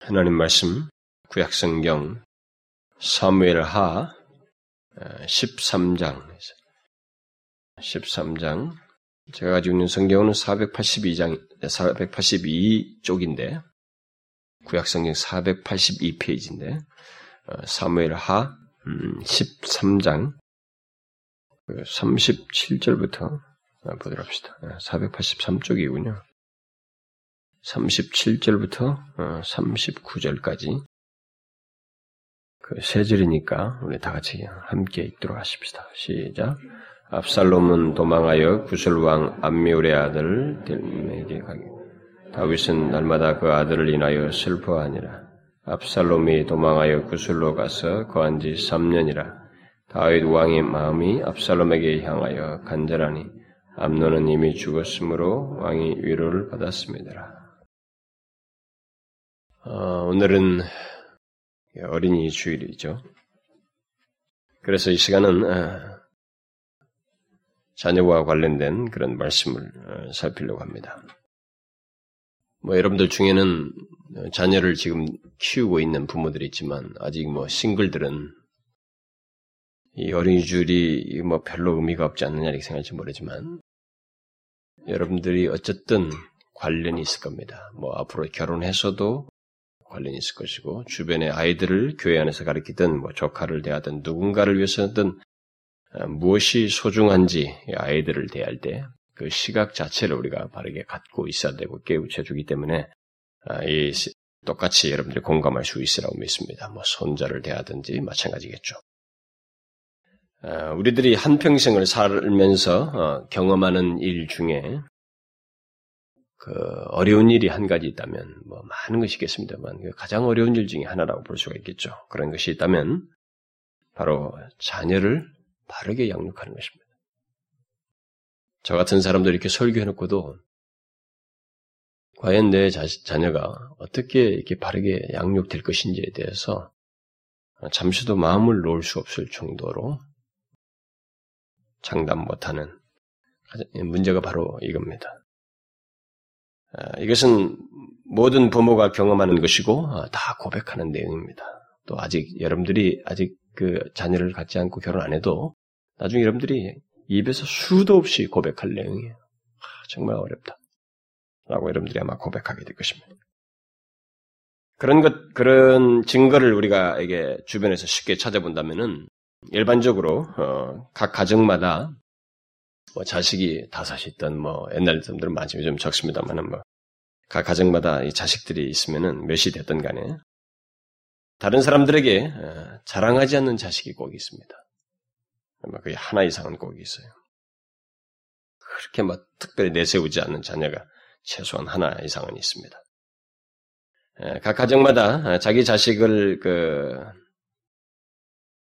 하나님 말씀 구약성경 사무엘 하 13장 13장 제가 가지고 있는 성경은 482장 482쪽인데 구약성경 482페이지인데 사무엘 하 13장 37절부터 보도록 합시다. 483쪽이군요. 37절부터 39절까지 그세 절이니까 우리 다 같이 함께 읽도록 하십시다. 시작. 압살롬은 도망하여 구슬왕 암미울의 아들 델에게 가기. 다윗은 날마다 그 아들을 인하여 슬퍼하니라. 압살롬이 도망하여 구슬로 가서 거한 지 3년이라. 다윗 왕의 마음이 압살롬에게 향하여 간절하니 암노는 이미 죽었으므로 왕이 위로를 받았습니다. 어, 오늘은 어린이 주일이죠. 그래서 이 시간은 어, 자녀와 관련된 그런 말씀을 어, 살피려고 합니다. 뭐 여러분들 중에는 자녀를 지금 키우고 있는 부모들이 있지만 아직 뭐 싱글들은 이 어린이 주일이 뭐 별로 의미가 없지 않느냐 이렇게 생각할지 모르지만 여러분들이 어쨌든 관련이 있을 겁니다. 뭐 앞으로 결혼해서도 관련이 있을 것이고 주변의 아이들을 교회 안에서 가르치든 뭐 조카를 대하든 누군가를 위해서든 어, 무엇이 소중한지 아이들을 대할 때 그 시각 자체를 우리가 바르게 갖고 있어야 되고 깨우쳐 주기 때문에 아, 이 똑같이 여러분들이 공감할 수 있으라고 믿습니다. 뭐 손자를 대하든지 마찬가지겠죠. 아, 우리들이 한평생을 살면서 어, 경험하는 일 중에 그 어려운 일이 한 가지 있다면 뭐 많은 것이 있겠습니다만 그 가장 어려운 일 중에 하나라고 볼 수가 있겠죠. 그런 것이 있다면 바로 자녀를 바르게 양육하는 것입니다. 저 같은 사람들 이렇게 설교해놓고도 과연 내 자식, 자녀가 어떻게 이렇게 바르게 양육될 것인지에 대해서 잠시도 마음을 놓을 수 없을 정도로 장담 못하는 문제가 바로 이겁니다. 아, 이것은 모든 부모가 경험하는 것이고 아, 다 고백하는 내용입니다. 또 아직 여러분들이 아직 그 자녀를 갖지 않고 결혼 안 해도 나중에 여러분들이 입에서 수도 없이 고백할 내용이에요. 아, 정말 어렵다. 라고 여러분들이 아마 고백하게 될 것입니다. 그런 것, 그런 증거를 우리가 이게 주변에서 쉽게 찾아본다면은 일반적으로, 어, 각 가정마다 뭐 자식이 다섯이 있던 뭐 옛날 사람들은 많지 요즘 적습니다만은 뭐 각 가정마다 이 자식들이 있으면은 몇이 됐든 간에 다른 사람들에게 어, 자랑하지 않는 자식이 꼭 있습니다. 아마 거의 하나 이상은 꼭 있어요. 그렇게 막 특별히 내세우지 않는 자녀가 최소한 하나 이상은 있습니다. 각 가정마다 자기 자식을 그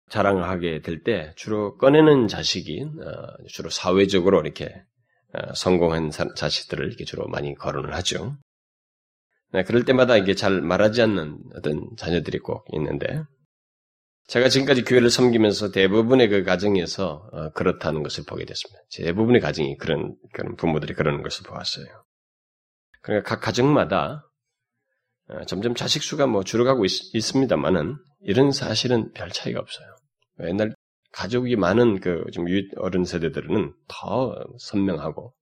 자랑하게 될 때 주로 꺼내는 자식이 어, 주로 사회적으로 이렇게 어, 성공한 자식들을 이렇게 주로 많이 거론을 하죠. 네, 그럴 때마다 이게 잘 말하지 않는 어떤 자녀들이 꼭 있는데 제가 지금까지 교회를 섬기면서 대부분의 그 가정에서 어, 그렇다는 것을 보게 됐습니다. 대부분의 가정이 그런 그런 부모들이 그러는 것을 보았어요. 그러니까 각 가정마다 점점 자식 수가 뭐 줄어가고 있, 있습니다만은 이런 사실은 별 차이가 없어요. 옛날 가족이 많은 그 좀 어른 세대들은 더 선명하고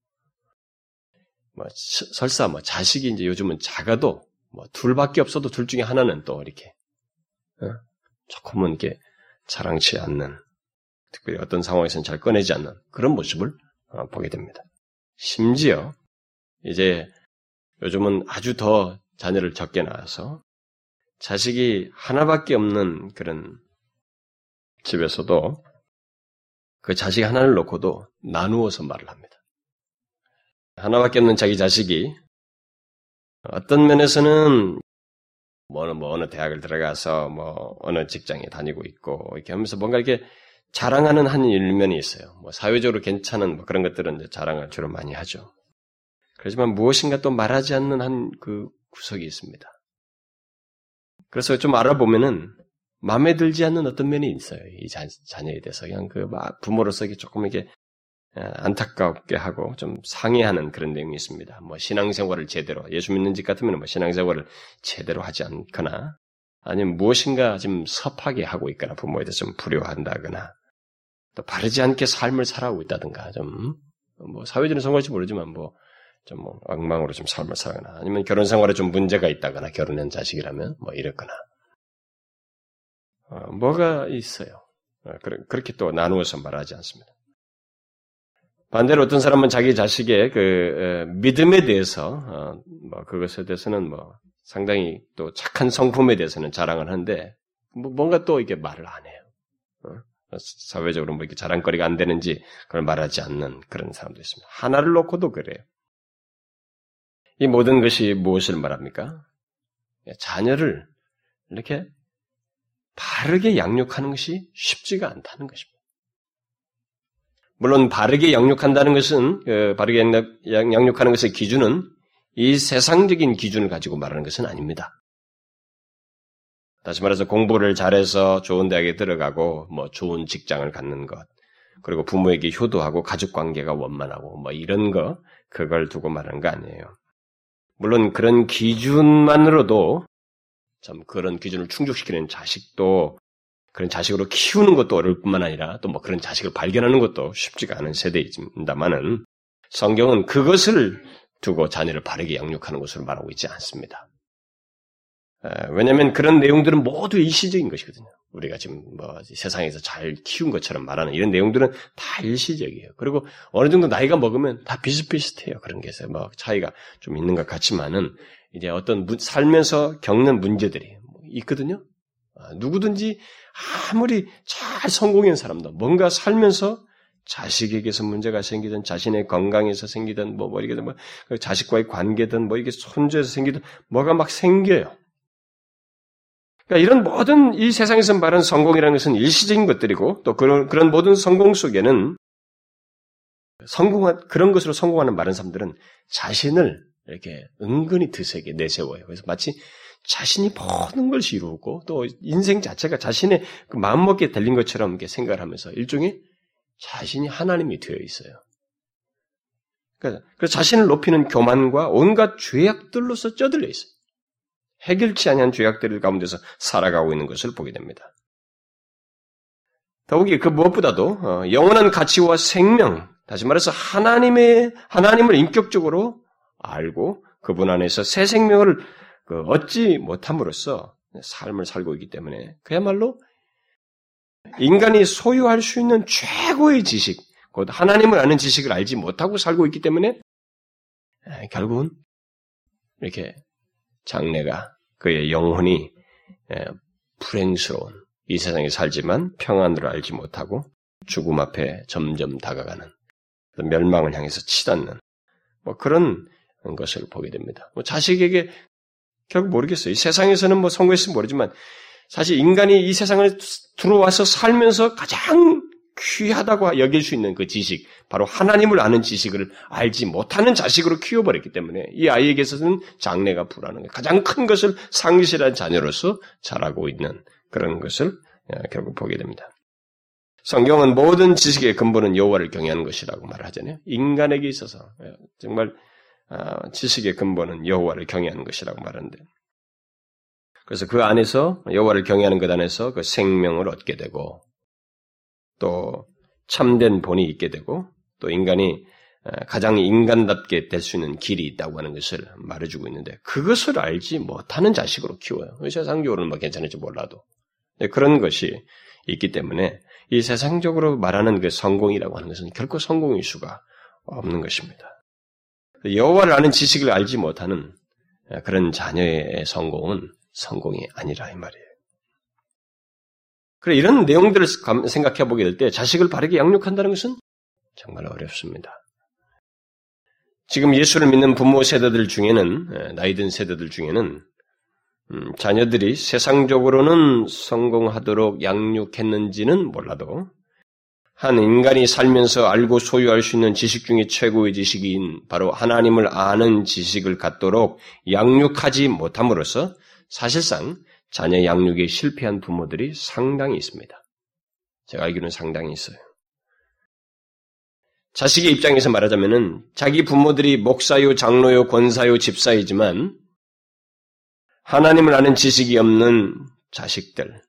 뭐 설사 뭐 자식이 이제 요즘은 작아도 뭐 둘밖에 없어도 둘 중에 하나는 또 이렇게 어? 조금은 이렇게 자랑치 않는 특별히 어떤 상황에서는 잘 꺼내지 않는 그런 모습을 어, 보게 됩니다. 심지어 이제 요즘은 아주 더 자녀를 적게 낳아서 자식이 하나밖에 없는 그런 집에서도 그 자식 하나를 놓고도 나누어서 말을 합니다. 하나밖에 없는 자기 자식이 어떤 면에서는 뭐, 뭐 어느 대학을 들어가서 뭐 어느 직장에 다니고 있고 이렇게 하면서 뭔가 이렇게 자랑하는 한 일면이 있어요. 뭐 사회적으로 괜찮은 뭐 그런 것들은 자랑을 주로 많이 하죠. 그렇지만 무엇인가 또 말하지 않는 한 그 구석이 있습니다. 그래서 좀 알아보면은 마음에 들지 않는 어떤 면이 있어요. 이 자, 자녀에 대해서 그냥 그 부모로서 이게 조금 이게 안타깝게 하고 좀 상해하는 그런 내용이 있습니다. 뭐 신앙생활을 제대로 예수 믿는 집 같으면 뭐 신앙생활을 제대로 하지 않거나 아니면 무엇인가 좀 섭하게 하고 있거나 부모에 대해서 좀 불효한다거나 또 바르지 않게 삶을 살아오고 있다든가 좀 뭐 사회적인 성공할지 모르지만 뭐 좀 뭐 엉망으로 좀 삶을 살거나 아니면 결혼 생활에 좀 문제가 있다거나 결혼한 자식이라면 뭐 이랬거나 어, 뭐가 있어요. 어, 그렇게 또 나누어서 말하지 않습니다. 반대로 어떤 사람은 자기 자식의 그 믿음에 대해서 어, 뭐 그것에 대해서는 뭐 상당히 또 착한 성품에 대해서는 자랑을 하는데 뭐 뭔가 또 이게 말을 안 해요. 어? 사회적으로 뭐 이렇게 자랑거리가 안 되는지 그걸 말하지 않는 그런 사람도 있습니다. 하나를 놓고도 그래요. 이 모든 것이 무엇을 말합니까? 자녀를 이렇게 바르게 양육하는 것이 쉽지가 않다는 것입니다. 물론 바르게 양육한다는 것은 그 바르게 양육하는 것의 기준은 이 세상적인 기준을 가지고 말하는 것은 아닙니다. 다시 말해서 공부를 잘해서 좋은 대학에 들어가고 뭐 좋은 직장을 갖는 것 그리고 부모에게 효도하고 가족 관계가 원만하고 뭐 이런 거 그걸 두고 말하는 거 아니에요. 물론 그런 기준만으로도 참 그런 기준을 충족시키는 자식도 그런 자식으로 키우는 것도 어려울 뿐만 아니라 또 뭐 그런 자식을 발견하는 것도 쉽지가 않은 세대입니다만은 성경은 그것을 두고 자녀를 바르게 양육하는 것으로 말하고 있지 않습니다. 왜냐하면 그런 내용들은 모두 일시적인 것이거든요. 우리가 지금 뭐 세상에서 잘 키운 것처럼 말하는 이런 내용들은 다 일시적이에요. 그리고 어느 정도 나이가 먹으면 다 비슷비슷해요. 그런 게 있어요. 뭐 차이가 좀 있는 것 같지만은 이제 어떤 살면서 겪는 문제들이 있거든요. 아, 누구든지 아무리 잘 성공한 사람도 뭔가 살면서 자식에게서 문제가 생기든 자신의 건강에서 생기든 뭐, 뭐 이게 뭐 자식과의 관계든 뭐 이게 손주에서 생기든 뭐가 막 생겨요. 그러니까 이런 모든 이 세상에서 말하는 성공이라는 것은 일시적인 것들이고 또 그런 그런 모든 성공 속에는 성공한 그런 것으로 성공하는 많은 사람들은 자신을 이렇게 은근히 드세게 내세워요. 그래서 마치 자신이 모든 것을 이루고 또 인생 자체가 자신의 그 마음먹기에 달린 것처럼 이렇게 생각을 하면서 일종의 자신이 하나님이 되어 있어요. 그래서 자신을 높이는 교만과 온갖 죄악들로서 쪄들려 있어요. 해결치 아니한 죄악들 가운데서 살아가고 있는 것을 보게 됩니다. 더욱이 그 무엇보다도 어, 영원한 가치와 생명, 다시 말해서 하나님의 하나님을 인격적으로 알고 그분 안에서 새 생명을 그 얻지 못함으로써 삶을 살고 있기 때문에 그야말로 인간이 소유할 수 있는 최고의 지식, 곧 하나님을 아는 지식을 알지 못하고 살고 있기 때문에 결국은 이렇게 장래가 그의 영혼이 불행스러운 이 세상에 살지만 평안으로 알지 못하고 죽음 앞에 점점 다가가는 멸망을 향해서 치닫는 뭐 그런 것을 보게 됩니다. 뭐 자식에게 결국 모르겠어요. 이 세상에서는 뭐 성공했으면 모르지만 사실 인간이 이 세상을 들어와서 살면서 가장 귀하다고 여길 수 있는 그 지식, 바로 하나님을 아는 지식을 알지 못하는 자식으로 키워버렸기 때문에 이 아이에게서는 장래가 불안한 게 가장 큰 것을 상실한 자녀로서 자라고 있는 그런 것을 어, 결국 보게 됩니다. 성경은 모든 지식의 근본은 여호와를 경외하는 것이라고 말하잖아요. 인간에게 있어서 어, 정말 어, 지식의 근본은 여호와를 경외하는 것이라고 말하는데 그래서 그 안에서 여호와를 경외하는 것 안에서 그 생명을 얻게 되고 또 참된 본이 있게 되고 또 인간이 가장 인간답게 될 수 있는 길이 있다고 하는 것을 말해주고 있는데 그것을 알지 못하는 자식으로 키워요. 세상적으로는 뭐 괜찮을지 몰라도 네, 그런 것이 있기 때문에 이 세상적으로 말하는 그 성공이라고 하는 것은 결코 성공일 수가 없는 것입니다. 여호와를 아는 지식을 알지 못하는 그런 자녀의 성공은 성공이 아니라 이 말이에요. 그래 이런 내용들을 생각해 보게 될 때 자식을 바르게 양육한다는 것은 정말 어렵습니다. 지금 예수를 믿는 부모 세대들 중에는 나이든 세대들 중에는 음, 자녀들이 세상적으로는 성공하도록 양육했는지는 몰라도 한 인간이 살면서 알고 소유할 수 있는 지식 중에 최고의 지식인 바로 하나님을 아는 지식을 갖도록 양육하지 못함으로써 사실상 자녀 양육에 실패한 부모들이 상당히 있습니다. 제가 알기로는 상당히 있어요. 자식의 입장에서 말하자면은 자기 부모들이 목사요, 장로요, 권사요, 집사이지만 하나님을 아는 지식이 없는 자식들.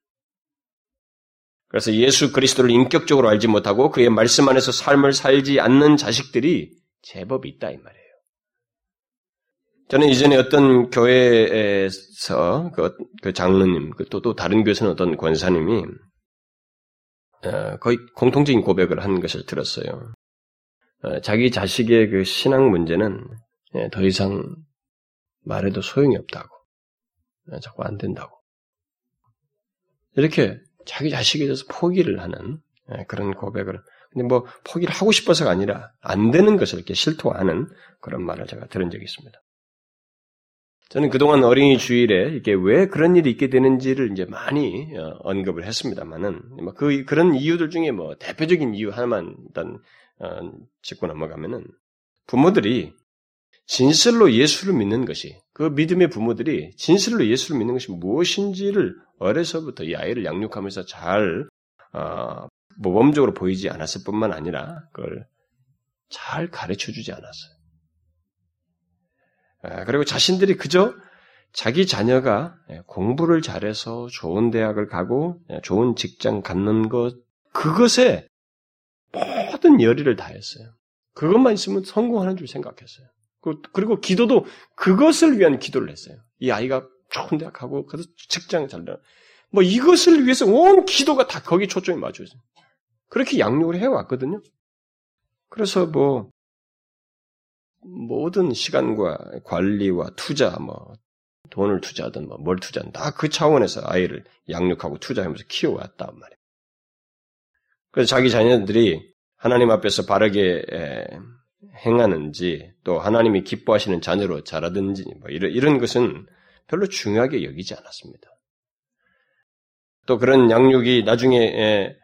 그래서 예수 그리스도를 인격적으로 알지 못하고 그의 말씀 안에서 삶을 살지 않는 자식들이 제법 있다 이 말이에요. 저는 이전에 어떤 교회에서 그, 그 장로님, 그 또, 또 다른 교회에서는 어떤 권사님이 어, 거의 공통적인 고백을 한 것을 들었어요. 어, 자기 자식의 그 신앙 문제는 예, 더 이상 말해도 소용이 없다고. 어, 자꾸 안 된다고. 이렇게 자기 자식에 대해서 포기를 하는 예, 그런 고백을. 근데 뭐 포기를 하고 싶어서가 아니라 안 되는 것을 이렇게 실토하는 그런 말을 제가 들은 적이 있습니다. 저는 그동안 어린이 주일에 이게 왜 그런 일이 있게 되는지를 이제 많이 어, 언급을 했습니다만은 뭐그 그런 이유들 중에 뭐 대표적인 이유 하나만 일단 어, 짚고 넘어가면은 부모들이 진실로 예수를 믿는 것이 그 믿음의 부모들이 진실로 예수를 믿는 것이 무엇인지를 어려서부터 이 아이를 양육하면서 잘 어, 모범적으로 보이지 않았을 뿐만 아니라 그걸 잘 가르쳐 주지 않았어요. 아, 그리고 자신들이 그저 자기 자녀가 예, 공부를 잘해서 좋은 대학을 가고 예, 좋은 직장 갖는 것 그것에 모든 열의를 다했어요. 그것만 있으면 성공하는 줄 생각했어요. 그리고 기도도 그것을 위한 기도를 했어요. 이 아이가 좋은 대학 가고 그래서 직장 잘 되는 뭐 이것을 위해서 온 기도가 다 거기 초점이 맞춰 있어요. 그렇게 양육을 해왔거든요. 그래서 뭐 모든 시간과 관리와 투자, 뭐 돈을 투자하든 뭐 뭘 투자하든 다 그 차원에서 아이를 양육하고 투자하면서 키워왔단 말이에요. 그래서 자기 자녀들이 하나님 앞에서 바르게 행하는지 또 하나님이 기뻐하시는 자녀로 자라든지 뭐 이런, 이런 것은 별로 중요하게 여기지 않았습니다. 또 그런 양육이 나중에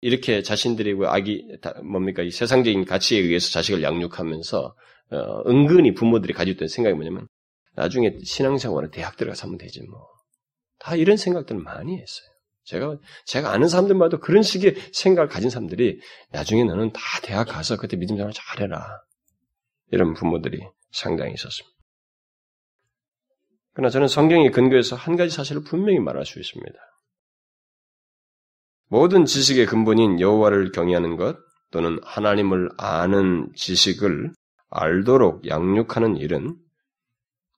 이렇게 자신들이 그 아기 뭡니까 이 세상적인 가치에 의해서 자식을 양육하면서 어, 은근히 부모들이 가지고 있던 생각이 뭐냐면 나중에 신앙생활에 대학 들어가서 하면 되지 뭐. 다 이런 생각들을 많이 했어요. 제가 제가 아는 사람들마다 그런 식의 생각을 가진 사람들이 나중에 너는 다 대학 가서 그때 믿음 생활 잘해라. 이런 부모들이 상당히 있었습니다. 그러나 저는 성경의 근거에서 한 가지 사실을 분명히 말할 수 있습니다. 모든 지식의 근본인 여호와를 경외하는 것 또는 하나님을 아는 지식을 알도록 양육하는 일은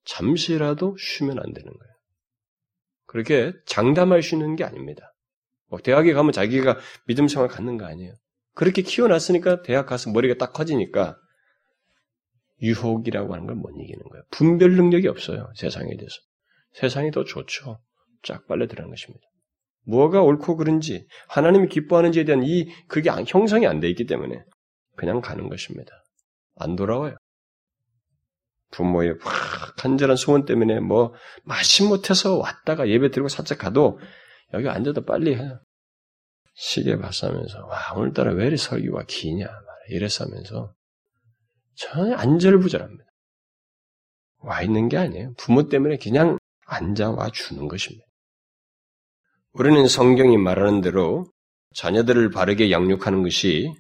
잠시라도 쉬면 안 되는 거예요. 그렇게 장담할 수 있는 게 아닙니다. 뭐 대학에 가면 자기가 믿음 생활 갖는 거 아니에요. 그렇게 키워놨으니까 대학 가서 머리가 딱 커지니까 유혹이라고 하는 걸 못 이기는 거예요. 분별 능력이 없어요. 세상에 대해서. 세상이 더 좋죠. 쫙 빨려 들어가는 것입니다. 뭐가 옳고 그른지 하나님이 기뻐하는지에 대한 이 그게 형성이 안 돼 있기 때문에 그냥 가는 것입니다. 안 돌아와요. 부모의 확 간절한 소원 때문에 뭐 마시 못해서 왔다가 예배 드리고 살짝 가도 여기 앉아도 빨리 해. 시계 봤으면서 와 오늘따라 왜 이리 설교가 기냐 말이야 이랬으면서 전혀 안절부절합니다. 와 있는 게 아니에요. 부모 때문에 그냥 앉아와 주는 것입니다. 우리는 성경이 말하는 대로 자녀들을 바르게 양육하는 것이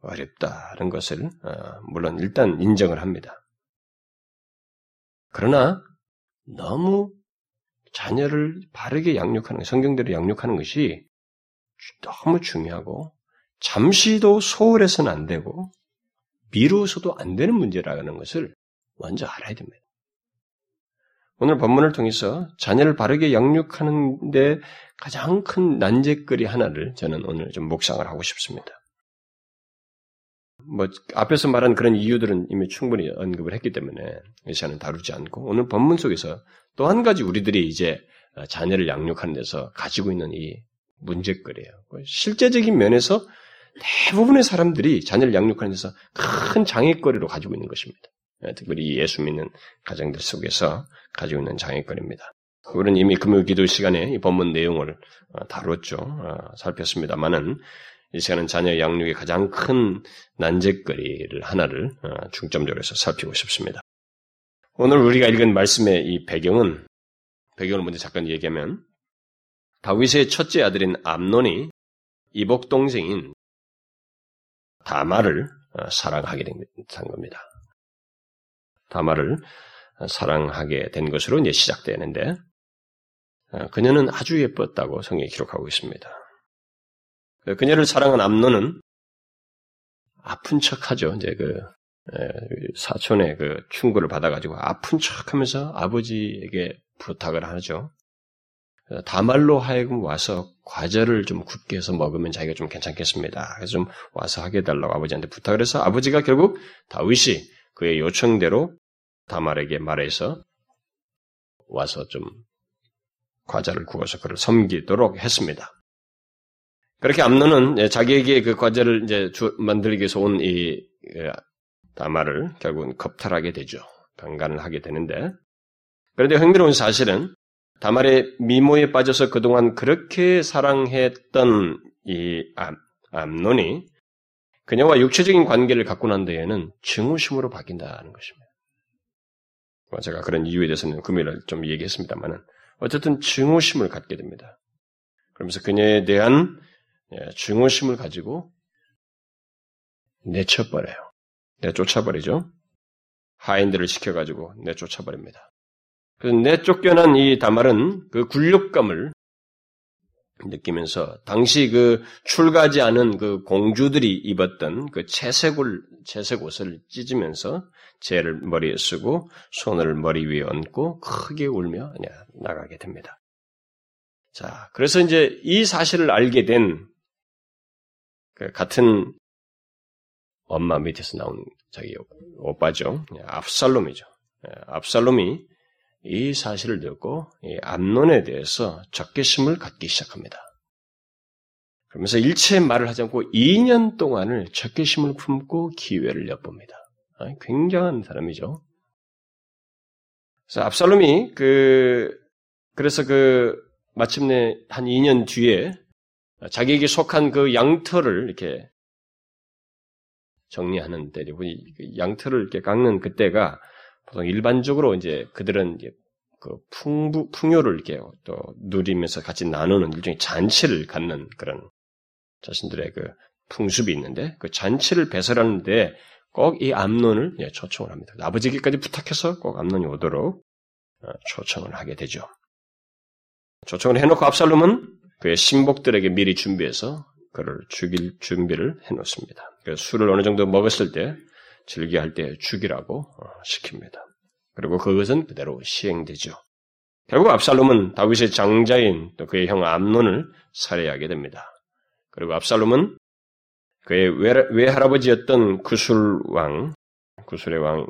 어렵다는 것을 어, 물론 일단 인정을 합니다. 그러나 너무 자녀를 바르게 양육하는 성경대로 양육하는 것이 너무 중요하고 잠시도 소홀해서는 안 되고 미루어서도 안 되는 문제라는 것을 먼저 알아야 됩니다. 오늘 본문을 통해서 자녀를 바르게 양육하는데 가장 큰 난제거리 하나를 저는 오늘 좀 묵상을 하고 싶습니다. 뭐 앞에서 말한 그런 이유들은 이미 충분히 언급을 했기 때문에 이 시간은 다루지 않고 오늘 본문 속에서 또 한 가지 우리들이 이제 자녀를 양육하는 데서 가지고 있는 이 문제거리예요. 실제적인 면에서 대부분의 사람들이 자녀를 양육하는 데서 큰 장애거리로 가지고 있는 것입니다. 예, 특별히 예수 믿는 가정들 속에서 가지고 있는 장애거리입니다. 우리는 이미 금요 기도 시간에 이 본문 내용을 어, 다뤘죠. 어, 살폈습니다만은 이 시간은 자녀 양육의 가장 큰 난제거리를 하나를 어, 중점적으로 해서 살피고 싶습니다. 오늘 우리가 읽은 말씀의 이 배경은 배경을 먼저 잠깐 얘기하면 다윗의 첫째 아들인 암논이 이복 동생인 다마를 어, 사랑하게 된 겁니다. 다마를 사랑하게 된 것으로 이제 시작되는데 어, 그녀는 아주 예뻤다고 성경이 기록하고 있습니다. 그녀를 사랑한 암노는 아픈 척하죠. 이제 그 사촌의 그 충고를 받아가지고 아픈 척하면서 아버지에게 부탁을 하죠. 다말로 하여금 와서 과자를 좀 굽게 해서 먹으면 자기가 좀 괜찮겠습니다. 그래서 좀 와서 하게 해달라고 아버지한테 부탁을 해서 아버지가 결국 다윗이 그의 요청대로 다말에게 말해서 와서 좀 과자를 구워서 그를 섬기도록 했습니다. 그렇게 암노는 자기에게 그 과자를 이제 만들기 위해서 온이 그 다말을 결국은 겁탈하게 되죠. 강간을 하게 되는데 그런데 흥미로운 사실은 다말의 미모에 빠져서 그동안 그렇게 사랑했던 이 암, 암논이 그녀와 육체적인 관계를 갖고 난 데에는 증오심으로 바뀐다는 것입니다. 뭐 제가 그런 이유에 대해서는 금요일에 좀 얘기했습니다만은 어쨌든 증오심을 갖게 됩니다. 그러면서 그녀에 대한 예, 증오심을 가지고 내쳐버려요. 내쫓아버리죠. 하인들을 시켜가지고 내쫓아버립니다. 그래서 내쫓겨난 이 다말은 그 굴욕감을 느끼면서 당시 그 출가지 않은 그 공주들이 입었던 그 채색 옷, 채색 옷을 찢으면서 재를 머리에 쓰고 손을 머리 위에 얹고 크게 울며 나가게 됩니다. 자, 그래서 이제 이 사실을 알게 된 그 같은 엄마 밑에서 나온 자기 오빠죠. 압살롬이죠. 예, 압살롬이 이 사실을 듣고 이 암론에 대해서 적개심을 갖기 시작합니다. 그러면서 일체 말을 하지 않고 2년 동안을 적개심을 품고 기회를 엿봅니다. 굉장한 사람이죠. 그래서 압살롬이 그 그래서 그 마침내 한 2년 뒤에 자기에게 속한 그 양털을 이렇게 정리하는 때리고 그 양털을 이렇게 깎는 그때가 보통 일반적으로 이제 그들은 이제 그 풍부 풍요를 이렇게 또 누리면서 같이 나누는 일종의 잔치를 갖는 그런 자신들의 그 풍습이 있는데 그 잔치를 배설하는데 꼭 이 암론을 예, 초청을 합니다. 아버지에게까지 부탁해서 꼭 암론이 오도록 어, 초청을 하게 되죠. 초청을 해놓고 압살롬은 그의 신복들에게 미리 준비해서 그를 죽일 준비를 해놓습니다. 그래서 술을 어느 정도 먹었을 때 즐겨할 때 죽이라고 어, 시킵니다. 그리고 그것은 그대로 시행되죠. 결국 압살롬은 다윗의 장자인 또 그의 형 암론을 살해하게 됩니다. 그리고 압살롬은 그의 외할아버지였던 구술 왕, 구술의 왕,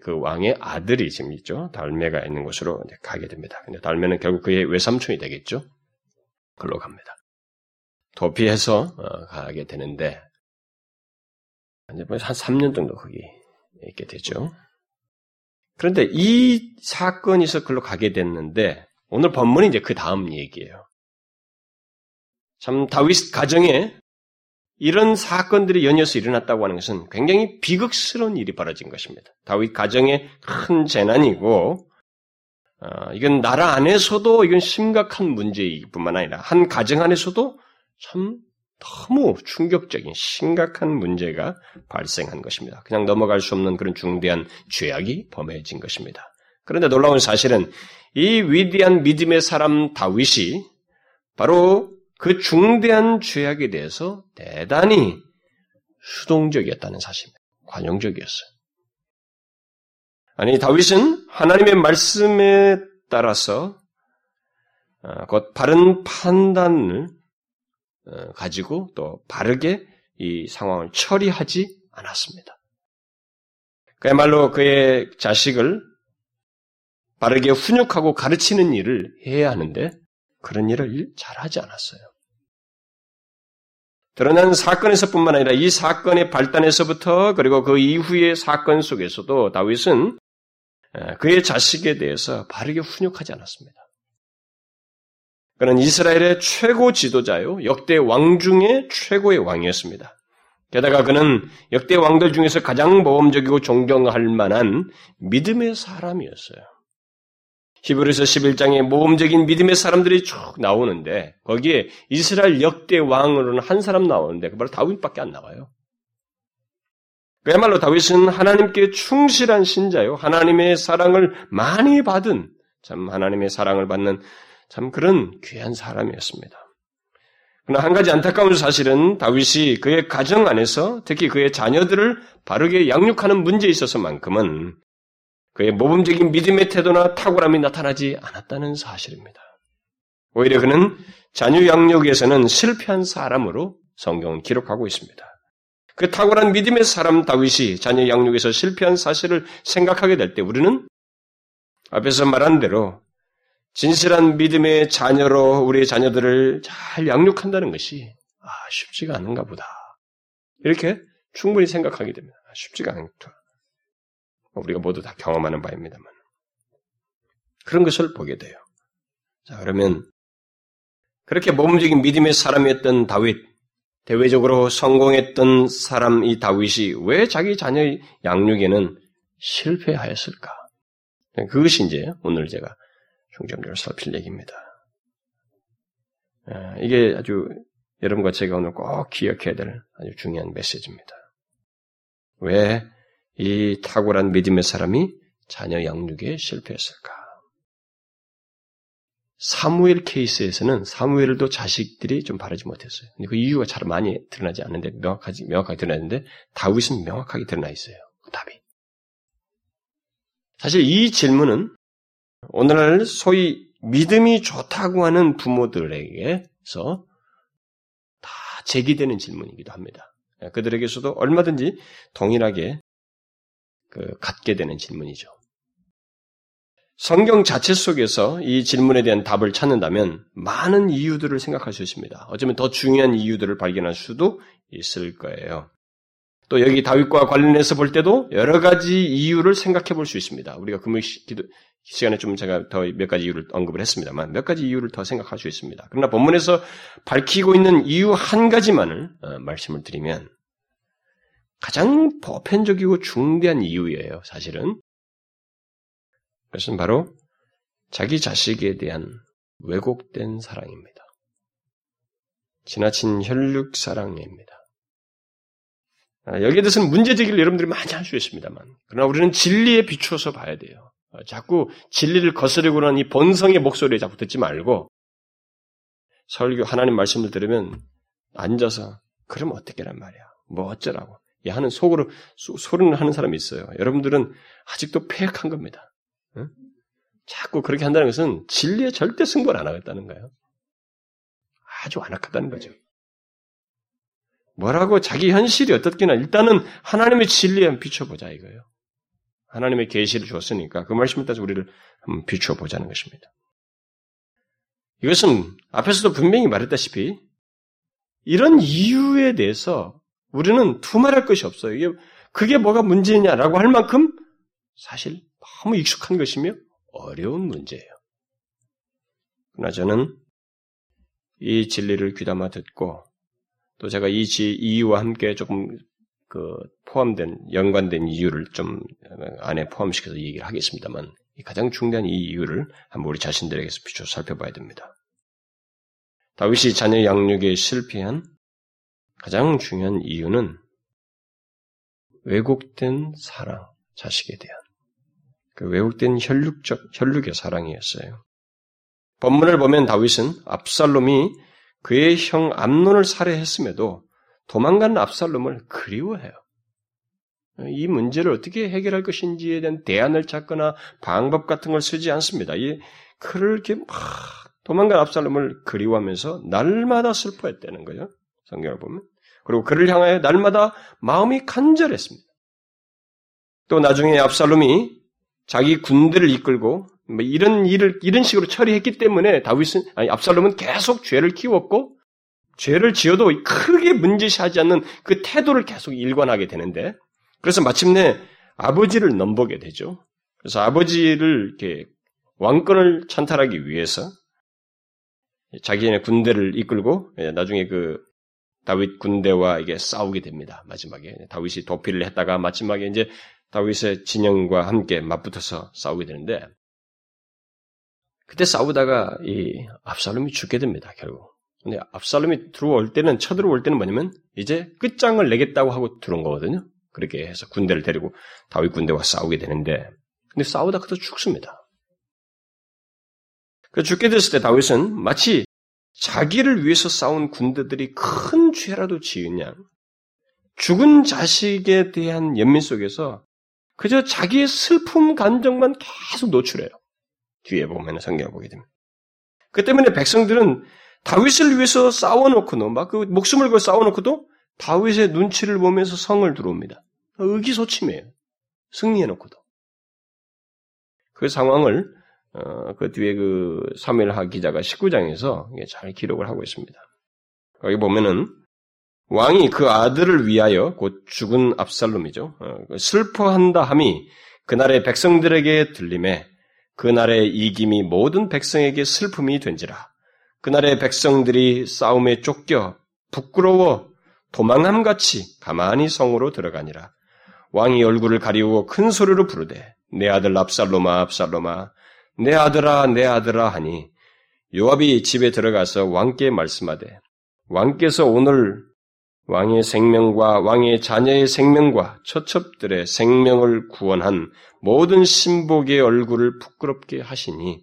그 왕의 아들이 지금 있죠. 달메가 있는 곳으로 가게 됩니다. 근데 달메는 결국 그의 외삼촌이 되겠죠. 글로 갑니다. 도피해서 어, 가게 되는데 이제 한 3년 정도 거기 있게 되죠. 그런데 이 사건이 있어 글로 가게 됐는데 오늘 본문이 이제 그 다음 얘기예요. 참 다윗 가정에 이런 사건들이 연이어서 일어났다고 하는 것은 굉장히 비극스러운 일이 벌어진 것입니다. 다윗 가정의 큰 재난이고 어, 이건 나라 안에서도 이건 심각한 문제이기 뿐만 아니라 한 가정 안에서도 참 너무 충격적인 심각한 문제가 발생한 것입니다. 그냥 넘어갈 수 없는 그런 중대한 죄악이 범해진 것입니다. 그런데 놀라운 사실은 이 위대한 믿음의 사람 다윗이 바로 그 중대한 죄악에 대해서 대단히 수동적이었다는 사실입니다. 관용적이었어요. 아니, 다윗은 하나님의 말씀에 따라서 어, 곧 바른 판단을 어, 가지고 또 바르게 이 상황을 처리하지 않았습니다. 그야말로 그의 자식을 바르게 훈육하고 가르치는 일을 해야 하는데 그런 일을 잘하지 않았어요. 드러난 사건에서뿐만 아니라 이 사건의 발단에서부터 그리고 그 이후의 사건 속에서도 다윗은 그의 자식에 대해서 바르게 훈육하지 않았습니다. 그는 이스라엘의 최고 지도자요, 역대 왕 중에 최고의 왕이었습니다. 게다가 그는 역대 왕들 중에서 가장 모범적이고 존경할 만한 믿음의 사람이었어요. 히브리서 11장에 모범적인 믿음의 사람들이 쭉 나오는데 거기에 이스라엘 역대 왕으로는 한 사람 나오는데 그 바로 다윗밖에 안 나와요. 그야말로 다윗은 하나님께 충실한 신자요. 하나님의 사랑을 많이 받은, 참 하나님의 사랑을 받는 참 그런 귀한 사람이었습니다. 그러나 한 가지 안타까운 사실은 다윗이 그의 가정 안에서 특히 그의 자녀들을 바르게 양육하는 문제에 있어서만큼은 그의 모범적인 믿음의 태도나 탁월함이 나타나지 않았다는 사실입니다. 오히려 그는 자녀 양육에서는 실패한 사람으로 성경은 기록하고 있습니다. 그 탁월한 믿음의 사람 다윗이 자녀 양육에서 실패한 사실을 생각하게 될 때 우리는 앞에서 말한 대로 진실한 믿음의 자녀로 우리의 자녀들을 잘 양육한다는 것이 아, 쉽지가 않은가 보다. 이렇게 충분히 생각하게 됩니다. 아, 쉽지가 않다. 우리가 모두 다 경험하는 바입니다만. 그런 것을 보게 돼요. 자, 그러면 그렇게 모범적인 믿음의 사람이었던 다윗, 대외적으로 성공했던 사람 이 다윗이 왜 자기 자녀 양육에는 실패하였을까? 그것이 이제 오늘 제가 중점적으로 살필 얘기입니다. 이게 아주 여러분과 제가 오늘 꼭 기억해야 될 아주 중요한 메시지입니다. 왜 이 탁월한 믿음의 사람이 자녀 양육에 실패했을까? 사무엘 케이스에서는 사무엘도 자식들이 좀 바르지 못했어요. 근데 그 이유가 잘 많이 드러나지 않는데 명확하지 명확하게 드러나는데 다윗은 명확하게 드러나 있어요. 그 답이. 사실 이 질문은 오늘날 소위 믿음이 좋다고 하는 부모들에게서 다 제기되는 질문이기도 합니다. 그들에게서도 얼마든지 동일하게 그 갖게 되는 질문이죠. 성경 자체 속에서 이 질문에 대한 답을 찾는다면 많은 이유들을 생각할 수 있습니다. 어쩌면 더 중요한 이유들을 발견할 수도 있을 거예요. 또 여기 다윗과 관련해서 볼 때도 여러 가지 이유를 생각해 볼 수 있습니다. 우리가 금요 기도 시간에 좀 제가 더 몇 가지 이유를 언급을 했습니다만 몇 가지 이유를 더 생각할 수 있습니다. 그러나 본문에서 밝히고 있는 이유 한 가지만을 어, 말씀을 드리면 가장 보편적이고 중대한 이유예요. 사실은 그것은 바로 자기 자식에 대한 왜곡된 사랑입니다. 지나친 혈육 사랑입니다. 아, 여기에 대해서는 문제 제기를 여러분들이 많이 할 수 있습니다만, 그러나 우리는 진리에 비추어서 봐야 돼요. 아, 자꾸 진리를 거스르고 는이 본성의 목소리에 자꾸 듣지 말고, 설교, 하나님 말씀을 들으면 앉아서, 그럼 어떻게란 말이야. 뭐 어쩌라고. 이 하는 속으로 소리를 하는 사람이 있어요. 여러분들은 아직도 폐역한 겁니다. 응? 자꾸 그렇게 한다는 것은 진리에 절대 승부를 안 하겠다는 거예요. 아주 안악하다는 거죠. 뭐라고 자기 현실이 어떻게나 일단은 하나님의 진리에 비춰보자 이거예요. 하나님의 계시를 줬으니까 그 말씀을 따서 우리를 한번 비춰보자는 것입니다. 이것은 앞에서도 분명히 말했다시피 이런 이유에 대해서 우리는 두말할 것이 없어요. 이게 그게 뭐가 문제냐라고 할 만큼 사실 너무 익숙한 것이며 어려운 문제예요. 그러나 저는 이 진리를 귀담아 듣고 또 제가 이 지, 이유와 함께 조금 그 포함된 연관된 이유를 좀 안에 포함시켜서 얘기를 하겠습니다만 가장 중요한 이 이유를 한번 우리 자신들에게서 비춰 살펴봐야 됩니다. 다윗이 자녀 양육에 실패한 가장 중요한 이유는 왜곡된 사랑, 자식에 대한 그 왜곡된 혈육적 혈육의 사랑이었어요. 본문을 보면 다윗은 압살롬이 그의 형 암론을 살해했음에도 도망간 압살롬을 그리워해요. 이 문제를 어떻게 해결할 것인지에 대한 대안을 찾거나 방법 같은 걸 쓰지 않습니다. 이 그를 이렇게 막 도망간 압살롬을 그리워하면서 날마다 슬퍼했다는 거죠. 성경을 보면. 그리고 그를 향하여 날마다 마음이 간절했습니다. 또 나중에 압살롬이 자기 군대를 이끌고 뭐 이런 일을 이런 식으로 처리했기 때문에 다윗은 아니 압살롬은 계속 죄를 키웠고 죄를 지어도 크게 문제시하지 않는 그 태도를 계속 일관하게 되는데 그래서 마침내 아버지를 넘보게 되죠. 그래서 아버지를 이렇게 왕권을 찬탈하기 위해서 자기네 군대를 이끌고 나중에 그 다윗 군대와 이게 싸우게 됩니다. 마지막에 다윗이 도피를 했다가 마지막에 이제 다윗의 진영과 함께 맞붙어서 싸우게 되는데 그때 싸우다가 이 압살롬이 죽게 됩니다. 결국. 근데 압살롬이 들어올 때는 쳐들어올 때는 뭐냐면 이제 끝장을 내겠다고 하고 들어온 거거든요. 그렇게 해서 군대를 데리고 다윗 군대와 싸우게 되는데, 근데 싸우다 그도 죽습니다. 그 죽게 됐을 때 다윗은 마치 자기를 위해서 싸운 군대들이 큰 죄라도 양, 죽은 자식에 대한 연민 속에서 그저 자기의 슬픔 감정만 계속 노출해요. 뒤에 보면 성경을 보게 됩니다. 그 때문에 백성들은 다윗을 위해서 싸워놓고도 막 그 목숨을 걸고 싸워놓고도 다윗의 눈치를 보면서 성을 들어옵니다. 의기소침해요. 승리해놓고도. 그 상황을 어, 그 뒤에 그 사무엘하 기자가 19장에서 잘 기록을 하고 있습니다. 거기 보면은 왕이 그 아들을 위하여 곧 죽은 압살롬이죠. 어, 그 슬퍼한다 함이 그날의 백성들에게 들림에 그날의 이김이 모든 백성에게 슬픔이 된지라. 그날의 백성들이 싸움에 쫓겨 부끄러워 도망함 같이 가만히 성으로 들어가니라. 왕이 얼굴을 가리우고 큰 소리로 부르되 내 아들 압살롬아 압살롬아 내 아들아 내 아들아 하니 요압이 집에 들어가서 왕께 말씀하되 왕께서 오늘 왕의 생명과 왕의 자녀의 생명과 처첩들의 생명을 구원한 모든 신복의 얼굴을 부끄럽게 하시니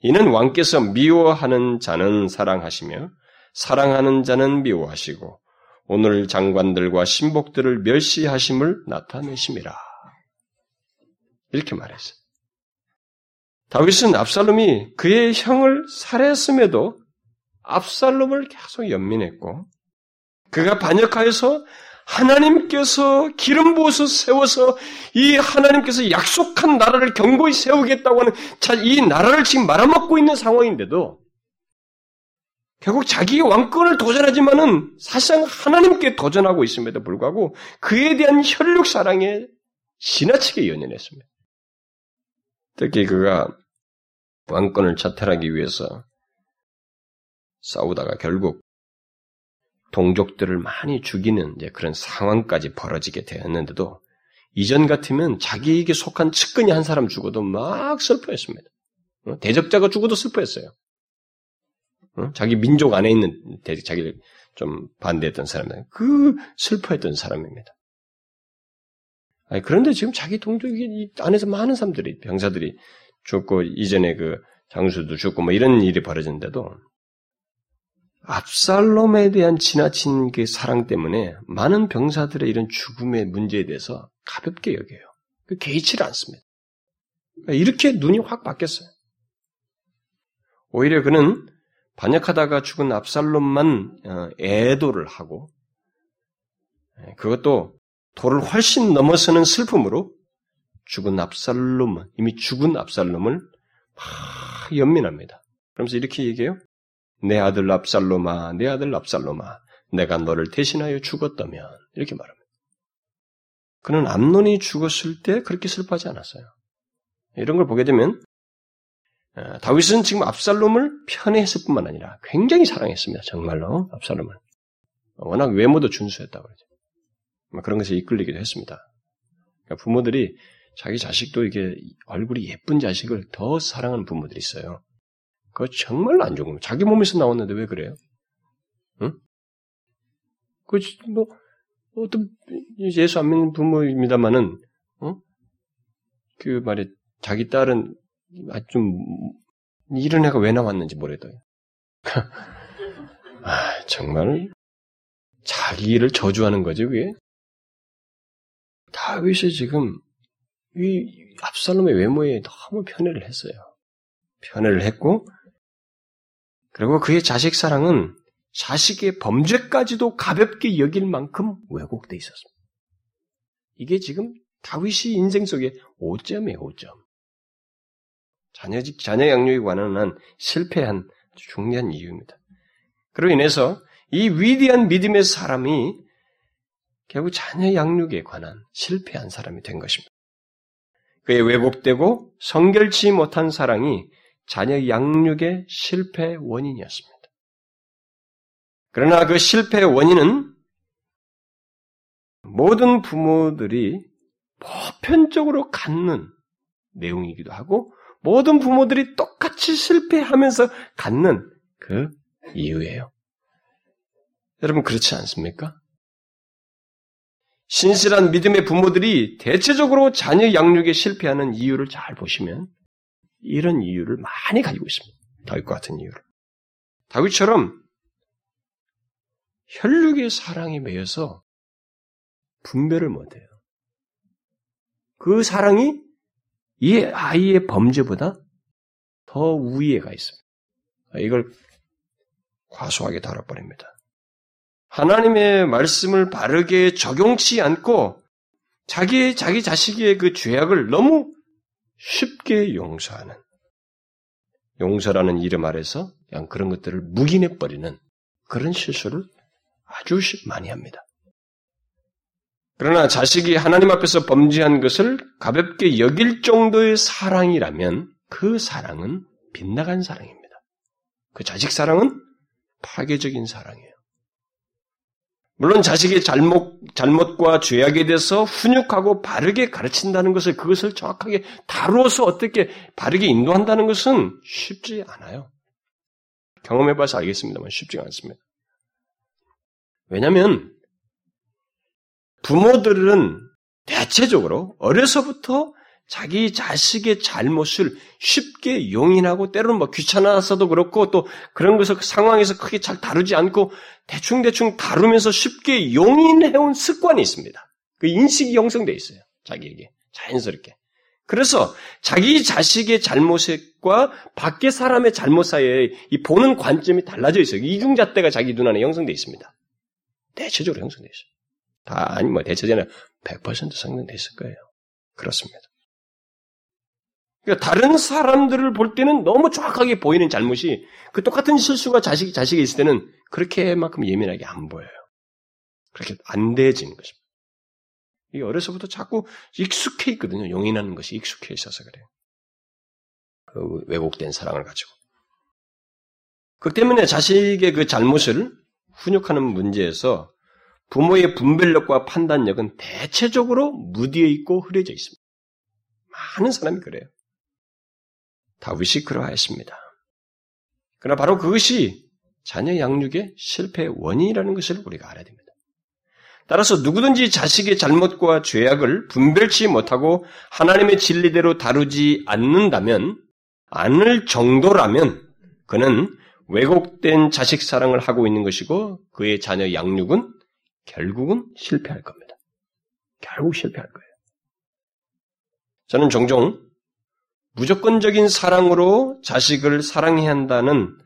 이는 왕께서 미워하는 자는 사랑하시며 사랑하는 자는 미워하시고 오늘 장관들과 신복들을 멸시하심을 나타내심이라. 이렇게 말했어요. 다윗은 압살롬이 그의 형을 살해했음에도 압살롬을 계속 연민했고 그가 반역하여서 하나님께서 기름 부어서 세워서 이 하나님께서 약속한 나라를 경고히 세우겠다고 하는 이 나라를 지금 말아먹고 있는 상황인데도 결국 자기의 왕권을 도전하지만은 사실상 하나님께 도전하고 있음에도 불구하고 그에 대한 혈육 사랑에 지나치게 연연했습니다. 특히 그가 왕권을 차탈하기 위해서 싸우다가 결국 동족들을 많이 죽이는 그런 상황까지 벌어지게 되었는데도 이전 같으면 자기에게 속한 측근이 한 사람 죽어도 막 슬퍼했습니다. 어? 대적자가 죽어도 슬퍼했어요. 어? 자기 민족 안에 있는 자기를 좀 반대했던 사람들, 그 슬퍼했던 사람입니다. 그런데 지금 자기 동족이 안에서 많은 사람들이 병사들이 죽고 이전에 그 장수도 죽고 뭐 이런 일이 벌어졌는데도 압살롬에 대한 지나친 그 사랑 때문에 많은 병사들의 이런 죽음의 문제에 대해서 가볍게 여겨요. 그 개의치를 않습니다. 이렇게 눈이 확 바뀌었어요. 오히려 그는 반역하다가 죽은 압살롬만 어, 애도를 하고 예, 그것도 도를 훨씬 넘어서는 슬픔으로 죽은 압살롬, 이미 죽은 압살롬을 막 연민합니다. 그러면서 이렇게 얘기해요. 내 아들 압살롬아, 내 아들 압살롬아, 내가 너를 대신하여 죽었다면 이렇게 말합니다. 그는 암론이 죽었을 때 그렇게 슬퍼하지 않았어요. 이런 걸 보게 되면 어, 다윗은 지금 압살롬을 편애했을 뿐만 아니라 굉장히 사랑했습니다. 정말로 압살롬을. 워낙 외모도 준수했다고 그러죠. 뭐 그런 것에 이끌리기도 했습니다. 그러니까 부모들이 자기 자식도 이게 얼굴이 예쁜 자식을 더 사랑하는 부모들이 있어요. 그거 정말로 안 좋은 겁니다. 자기 몸에서 나왔는데 왜 그래요? 응? 그, 뭐, 어떤, 예수 안 믿는 부모입니다만은, 어? 그 말에, 자기 딸은 좀, 이런 애가 왜 나왔는지 모르겠어요. 아, 정말, 자기를 저주하는 거죠, 그게? 다윗이 지금, 이 압살롬의 외모에 너무 편애를 했어요. 편애를 했고, 그리고 그의 자식 사랑은 자식의 범죄까지도 가볍게 여길 만큼 왜곡돼 있었습니다. 이게 지금 다윗이 인생 속에 5점이에요, 5점. 자녀, 자녀 양육에 관한 실패한 중요한 이유입니다. 그로 인해서 이 위대한 믿음의 사람이 결국 자녀 양육에 관한 실패한 사람이 된 것입니다. 그의 왜곡되고 성결치 못한 사랑이 자녀 양육의 실패 원인이었습니다. 그러나 그 실패의 원인은 모든 부모들이 보편적으로 갖는 내용이기도 하고 모든 부모들이 똑같이 실패하면서 갖는 그 이유예요. 여러분 그렇지 않습니까? 신실한 믿음의 부모들이 대체적으로 자녀 양육에 실패하는 이유를 잘 보시면 이런 이유를 많이 가지고 있습니다. 다윗과 같은 이유를. 다윗처럼 혈육의 사랑이 매여서 분별을 못해요. 그 사랑이 이 아이의 범죄보다 더 우위에 가 있습니다. 이걸 과소하게 다뤄버립니다. 하나님의 말씀을 바르게 적용치 않고 자기 자기 자식의 그 죄악을 너무 쉽게 용서하는 용서라는 이름 아래서 그냥 그런 것들을 묵인해 버리는 그런 실수를 아주 많이 합니다. 그러나 자식이 하나님 앞에서 범죄한 것을 가볍게 여길 정도의 사랑이라면 그 사랑은 빗나간 사랑입니다. 그 자식 사랑은 파괴적인 사랑이에요. 물론 자식의 잘못, 잘못과 죄악에 대해서 훈육하고 바르게 가르친다는 것을 그것을 정확하게 다루어서 어떻게 바르게 인도한다는 것은 쉽지 않아요. 경험해봐서 알겠습니다만 쉽지가 않습니다. 왜냐하면 부모들은 대체적으로 어려서부터 자기 자식의 잘못을 쉽게 용인하고 때로는 뭐 귀찮아서도 그렇고 또 그런 것을 그 상황에서 크게 잘 다루지 않고 대충대충 다루면서 쉽게 용인해온 습관이 있습니다. 그 인식이 형성돼 있어요. 자기에게. 자연스럽게. 그래서 자기 자식의 잘못과 밖의 사람의 잘못 사이에 이 보는 관점이 달라져 있어요. 이중잣대가 자기 눈 안에 형성돼 있습니다. 대체적으로 형성돼 있어요. 다 아니 뭐 대체적으로 100% 성능돼 있을 거예요. 그렇습니다. 그러니까 다른 사람들을 볼 때는 너무 정확하게 보이는 잘못이 그 똑같은 실수가 자식 자식에 있을 때는 그렇게만큼 예민하게 안 보여요. 그렇게 안 대해지는 것입니다. 이 어려서부터 자꾸 익숙해 있거든요. 용인하는 것이 익숙해 있어서 그래요. 그 왜곡된 사랑을 가지고. 그 때문에 자식의 그 잘못을 훈육하는 문제에서 부모의 분별력과 판단력은 대체적으로 무디어 있고 흐려져 있습니다. 많은 사람이 그래요. 다윗이 그러하였습니다. 그러나 바로 그것이 자녀 양육의 실패의 원인이라는 것을 우리가 알아야 됩니다. 따라서 누구든지 자식의 잘못과 죄악을 분별치 못하고 하나님의 진리대로 다루지 않는다면, 않을 정도라면 그는 왜곡된 자식 사랑을 하고 있는 것이고 그의 자녀 양육은 결국은 실패할 겁니다. 결국 실패할 거예요. 저는 종종 무조건적인 사랑으로 자식을 사랑해야 한다는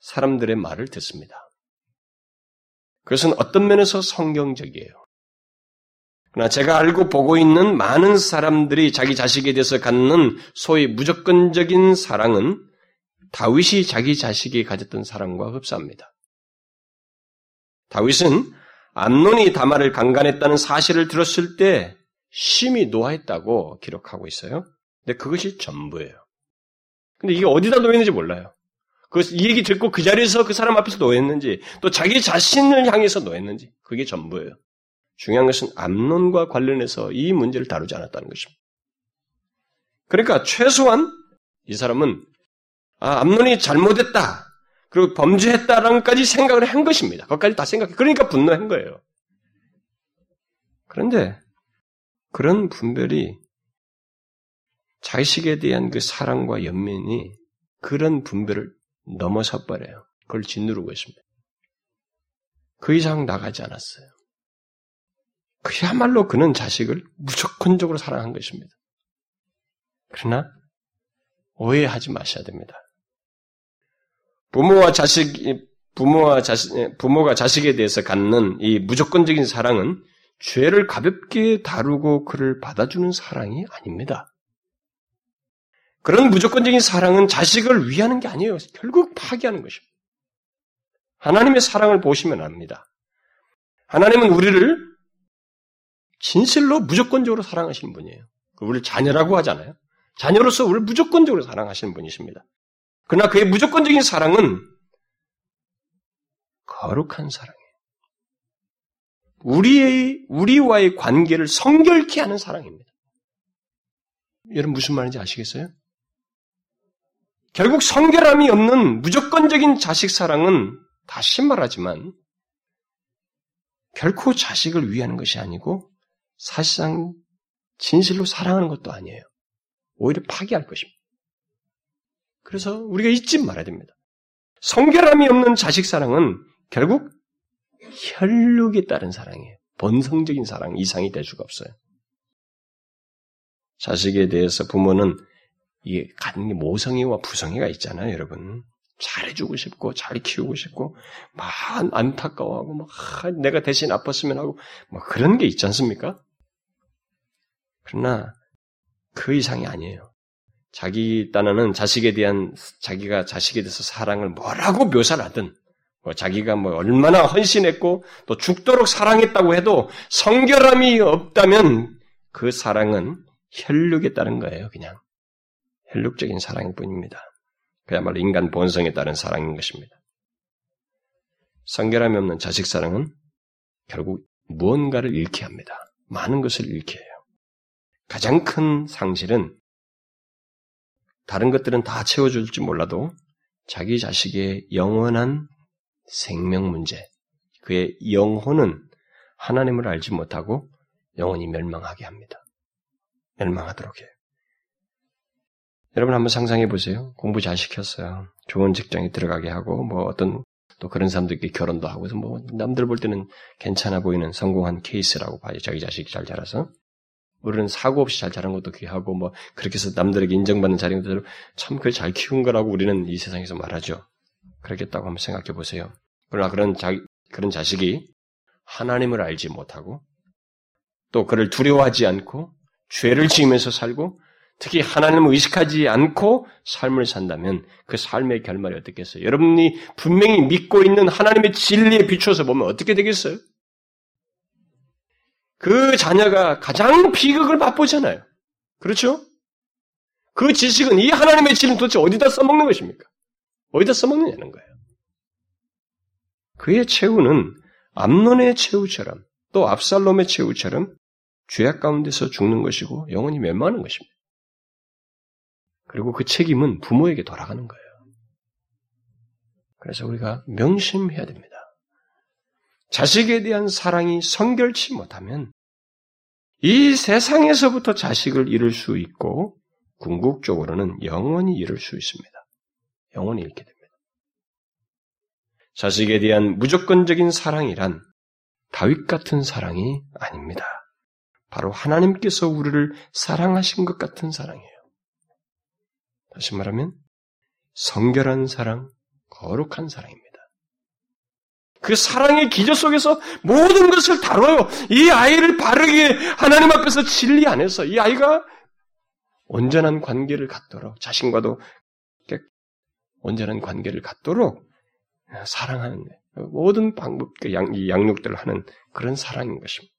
사람들의 말을 듣습니다. 그것은 어떤 면에서 성경적이에요. 그러나 제가 알고 보고 있는 많은 사람들이 자기 자식에 대해서 갖는 소위 무조건적인 사랑은 다윗이 자기 자식이 가졌던 사랑과 흡사합니다. 다윗은 암논이 다말을 강간했다는 사실을 들었을 때 심히 노하했다고 기록하고 있어요. 근데 그것이 전부예요. 근데 이게 어디다 놓였는지 몰라요. 그, 이 얘기 듣고 그 자리에서 그 사람 앞에서 놓였는지, 또 자기 자신을 향해서 놓였는지, 그게 전부예요. 중요한 것은 암론과 관련해서 이 문제를 다루지 않았다는 것입니다. 그러니까 최소한 이 사람은 아, 암론이 잘못했다. 그리고 범죄했다라는까지 생각을 한 것입니다. 그것까지 다 생각해. 그러니까 분노한 거예요. 그런데 그런 분별이 자식에 대한 그 사랑과 연민이 그런 분별을 넘어서 버려요. 그걸 짓누르고 있습니다. 그 이상 나가지 않았어요. 그야말로 그는 자식을 무조건적으로 사랑한 것입니다. 그러나 오해하지 마셔야 됩니다. 부모와 자식, 부모와 자식, 부모가 자식에 대해서 갖는 이 무조건적인 사랑은 죄를 가볍게 다루고 그를 받아주는 사랑이 아닙니다. 그런 무조건적인 사랑은 자식을 위하는 게 아니에요. 결국 파괴하는 것입니다. 하나님의 사랑을 보시면 압니다. 하나님은 우리를 진실로 무조건적으로 사랑하시는 분이에요. 우리를 자녀라고 하잖아요. 자녀로서 우리를 무조건적으로 사랑하시는 분이십니다. 그러나 그의 무조건적인 사랑은 거룩한 사랑이에요. 우리의, 우리와의 관계를 성결케 하는 사랑입니다. 여러분 무슨 말인지 아시겠어요? 결국 성결함이 없는 무조건적인 자식 사랑은 다시 말하지만 결코 자식을 위하는 것이 아니고 사실상 진실로 사랑하는 것도 아니에요. 오히려 파괴할 것입니다. 그래서 우리가 잊지 말아야 됩니다. 성결함이 없는 자식 사랑은 결국 혈육에 따른 사랑이에요. 본성적인 사랑 이상이 될 수가 없어요. 자식에 대해서 부모는 이게 갖는 게 모성애와 부성애가 있잖아요, 여러분. 잘해주고 싶고, 잘 키우고 싶고, 막 안타까워하고, 막 내가 대신 아팠으면 하고, 뭐 그런 게 있지 않습니까? 그러나 그 이상이 아니에요. 자기 딴에는 자식에 대한 자기가 자식에 대해서 사랑을 뭐라고 묘사를 하든 뭐 자기가 뭐 얼마나 헌신했고 또 죽도록 사랑했다고 해도 성결함이 없다면 그 사랑은 혈육에 따른 거예요, 그냥. 혈육적인 사랑일 뿐입니다. 그야말로 인간 본성에 따른 사랑인 것입니다. 성결함이 없는 자식 사랑은 결국 무언가를 잃게 합니다. 많은 것을 잃게 해요. 가장 큰 상실은 다른 것들은 다 채워줄지 몰라도 자기 자식의 영원한 생명 문제, 그의 영혼은 하나님을 알지 못하고 영원히 멸망하게 합니다. 멸망하도록 해요. 여러분 한번 상상해 보세요. 공부 잘 시켰어요. 좋은 직장에 들어가게 하고 뭐 어떤 또 그런 사람들끼리 결혼도 하고 해서 뭐 남들 볼 때는 괜찮아 보이는 성공한 케이스라고 봐요. 자기 자식이 잘 자라서. 우리는 사고 없이 잘 자란 것도 귀하고 뭐 그렇게 해서 남들에게 인정받는 자리인 것대로 참 그걸 잘 키운 거라고 우리는 이 세상에서 말하죠. 그렇겠다고 한번 생각해 보세요. 그러나 그런 자, 그런 자식이 하나님을 알지 못하고 또 그를 두려워하지 않고 죄를 지으면서 살고 특히 하나님을 의식하지 않고 삶을 산다면 그 삶의 결말이 어떻겠어요? 여러분이 분명히 믿고 있는 하나님의 진리에 비춰서 보면 어떻게 되겠어요? 그 자녀가 가장 비극을 맛보잖아요. 그렇죠? 그 지식은 이 하나님의 진리는 도대체 어디다 써먹는 것입니까? 어디다 써먹느냐는 거예요. 그의 최후는 암론의 최후처럼 또 압살롬의 최후처럼 죄악 가운데서 죽는 것이고 영원히 멸망하는 것입니다. 그리고 그 책임은 부모에게 돌아가는 거예요. 그래서 우리가 명심해야 됩니다. 자식에 대한 사랑이 성결치 못하면 이 세상에서부터 자식을 잃을 수 있고 궁극적으로는 영원히 잃을 수 있습니다. 영원히 잃게 됩니다. 자식에 대한 무조건적인 사랑이란 다윗 같은 사랑이 아닙니다. 바로 하나님께서 우리를 사랑하신 것 같은 사랑이에요. 다시 말하면 성결한 사랑, 거룩한 사랑입니다. 그 사랑의 기저 속에서 모든 것을 다뤄요. 이 아이를 바르게 하나님 앞에서 진리 안에서 이 아이가 온전한 관계를 갖도록 자신과도 온전한 관계를 갖도록 사랑하는 모든 방법, 그 양, 양육들을 하는 그런 사랑인 것입니다.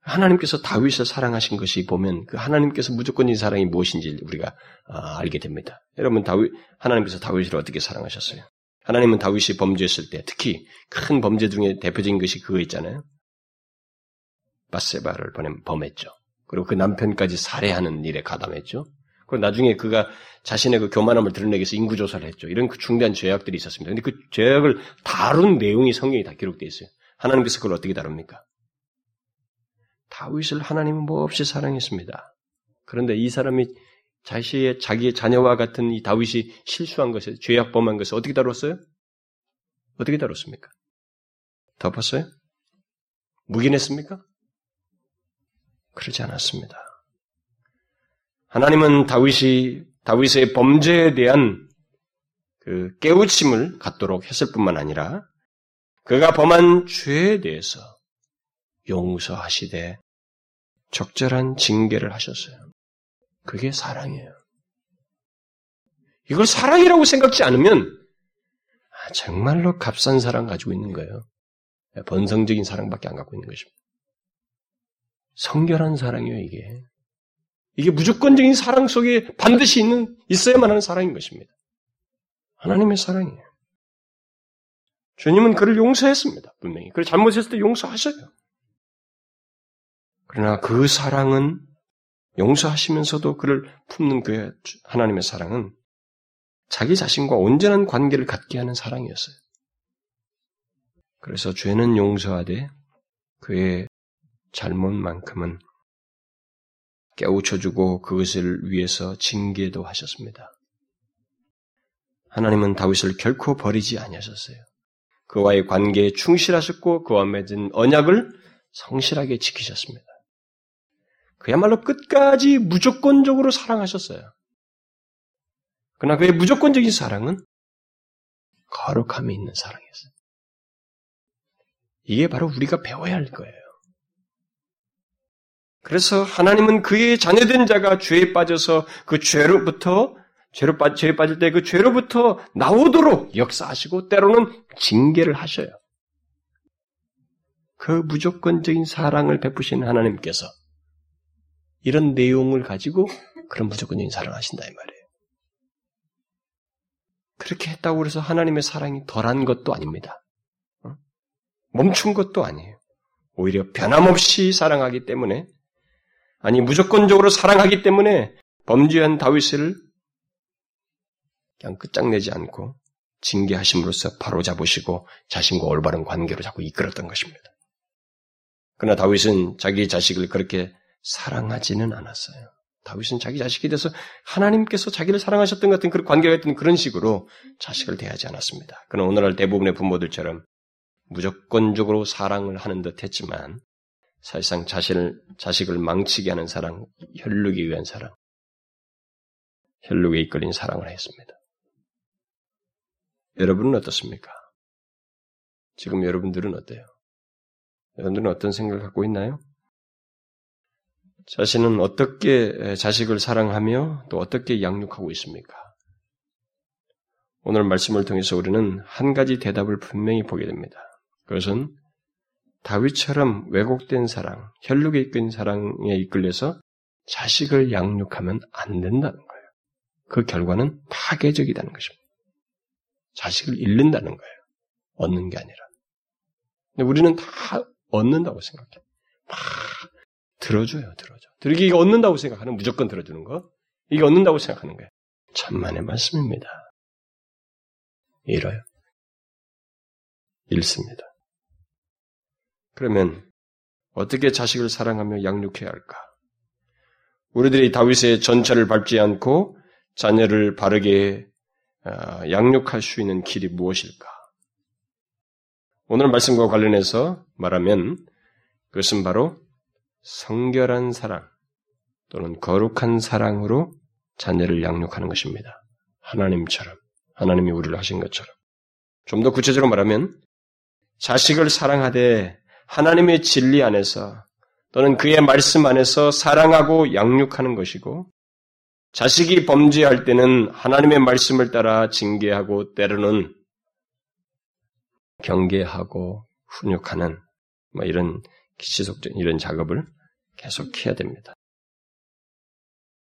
하나님께서 다윗을 사랑하신 것이 보면 그 하나님께서 무조건적인 사랑이 무엇인지 우리가 아, 알게 됩니다. 여러분 다윗 하나님께서 다윗을 어떻게 사랑하셨어요? 하나님은 다윗이 범죄했을 때 특히 큰 범죄 중에 대표적인 것이 그거 있잖아요. 바세바를 범했죠. 그리고 그 남편까지 살해하는 일에 가담했죠. 그리고 나중에 그가 자신의 그 교만함을 드러내기 위해서 인구조사를 했죠. 이런 그 중대한 죄악들이 있었습니다. 근데 그 죄악을 다룬 내용이 성경에 다 기록되어 있어요. 하나님께서 그걸 어떻게 다룹니까? 다윗을 하나님은 뭐 없이 사랑했습니다. 그런데 이 사람이 자신의 자기의 자녀와 같은 이 다윗이 실수한 것에 죄악 범한 것을 어떻게 다뤘어요? 어떻게 다뤘습니까? 덮었어요? 묵인했습니까? 그러지 않았습니다. 하나님은 다윗이 다윗의 범죄에 대한 그 깨우침을 갖도록 했을 뿐만 아니라 그가 범한 죄에 대해서 용서하시되 적절한 징계를 하셨어요. 그게 사랑이에요. 이걸 사랑이라고 생각지 않으면 아, 정말로 값싼 사랑 가지고 있는 거예요. 번성적인 사랑밖에 안 갖고 있는 것입니다. 성결한 사랑이에요, 이게. 이게 무조건적인 사랑 속에 반드시 있는, 있어야만 하는 사랑인 것입니다. 하나님의 사랑이에요. 주님은 그를 용서했습니다. 분명히. 그를 잘못했을 때 용서하셔요. 그러나 그 사랑은 용서하시면서도 그를 품는 그 하나님의 사랑은 자기 자신과 온전한 관계를 갖게 하는 사랑이었어요. 그래서 죄는 용서하되 그의 잘못만큼은 깨우쳐주고 그것을 위해서 징계도 하셨습니다. 하나님은 다윗을 결코 버리지 아니하셨어요. 그와의 관계에 충실하셨고 그와 맺은 언약을 성실하게 지키셨습니다. 그야말로 끝까지 무조건적으로 사랑하셨어요. 그러나 그의 무조건적인 사랑은 거룩함이 있는 사랑이었어요. 이게 바로 우리가 배워야 할 거예요. 그래서 하나님은 그의 자녀된 자가 죄에 빠져서 그 죄로부터 죄로 빠, 죄에 빠질 때 그 죄로부터 나오도록 역사하시고 때로는 징계를 하셔요. 그 무조건적인 사랑을 베푸신 하나님께서 이런 내용을 가지고 그런 무조건적인 사랑을 하신다 이 말이에요. 그렇게 했다고 해서 하나님의 사랑이 덜한 것도 아닙니다. 어? 멈춘 것도 아니에요. 오히려 변함없이 사랑하기 때문에 아니 무조건적으로 사랑하기 때문에 범죄한 다윗을 그냥 끝장내지 않고 징계하심으로써 바로 잡으시고 자신과 올바른 관계로 자꾸 이끌었던 것입니다. 그러나 다윗은 자기 자식을 그렇게 사랑하지는 않았어요. 다윗은 자기 자식에 대해서 하나님께서 자기를 사랑하셨던 같은 그런 관계가 있던 그런 식으로 자식을 대하지 않았습니다. 그는 오늘날 대부분의 부모들처럼 무조건적으로 사랑을 하는 듯 했지만 사실상 자신을, 자식을 망치게 하는 사랑, 혈육이 위한 사랑, 혈육에 이끌린 사랑을 했습니다. 여러분은 어떻습니까? 지금 여러분들은 어때요? 여러분들은 어떤 생각을 갖고 있나요? 자신은 어떻게 자식을 사랑하며 또 어떻게 양육하고 있습니까? 오늘 말씀을 통해서 우리는 한 가지 대답을 분명히 보게 됩니다. 그것은 다윗처럼 왜곡된 사랑, 혈육에 이끈 사랑에 이끌려서 자식을 양육하면 안 된다는 거예요. 그 결과는 파괴적이라는 것입니다. 자식을 잃는다는 거예요. 얻는 게 아니라. 근데 우리는 다 얻는다고 생각해. 막 들어줘요, 들어줘. 들기 이게 얻는다고 생각하는 무조건 들어주는 거. 이게 얻는다고 생각하는 거예요. 천만의 말씀입니다. 잃어요. 잃습니다. 그러면 어떻게 자식을 사랑하며 양육해야 할까? 우리들이 다윗의 전차를 밟지 않고 자녀를 바르게 아, 양육할 수 있는 길이 무엇일까? 오늘 말씀과 관련해서 말하면 그것은 바로 성결한 사랑 또는 거룩한 사랑으로 자녀를 양육하는 것입니다. 하나님처럼 하나님이 우리를 하신 것처럼 좀 더 구체적으로 말하면 자식을 사랑하되 하나님의 진리 안에서 또는 그의 말씀 안에서 사랑하고 양육하는 것이고 자식이 범죄할 때는 하나님의 말씀을 따라 징계하고 때로는 경계하고 훈육하는 뭐 이런 지속적인 이런 작업을 계속 해야 됩니다.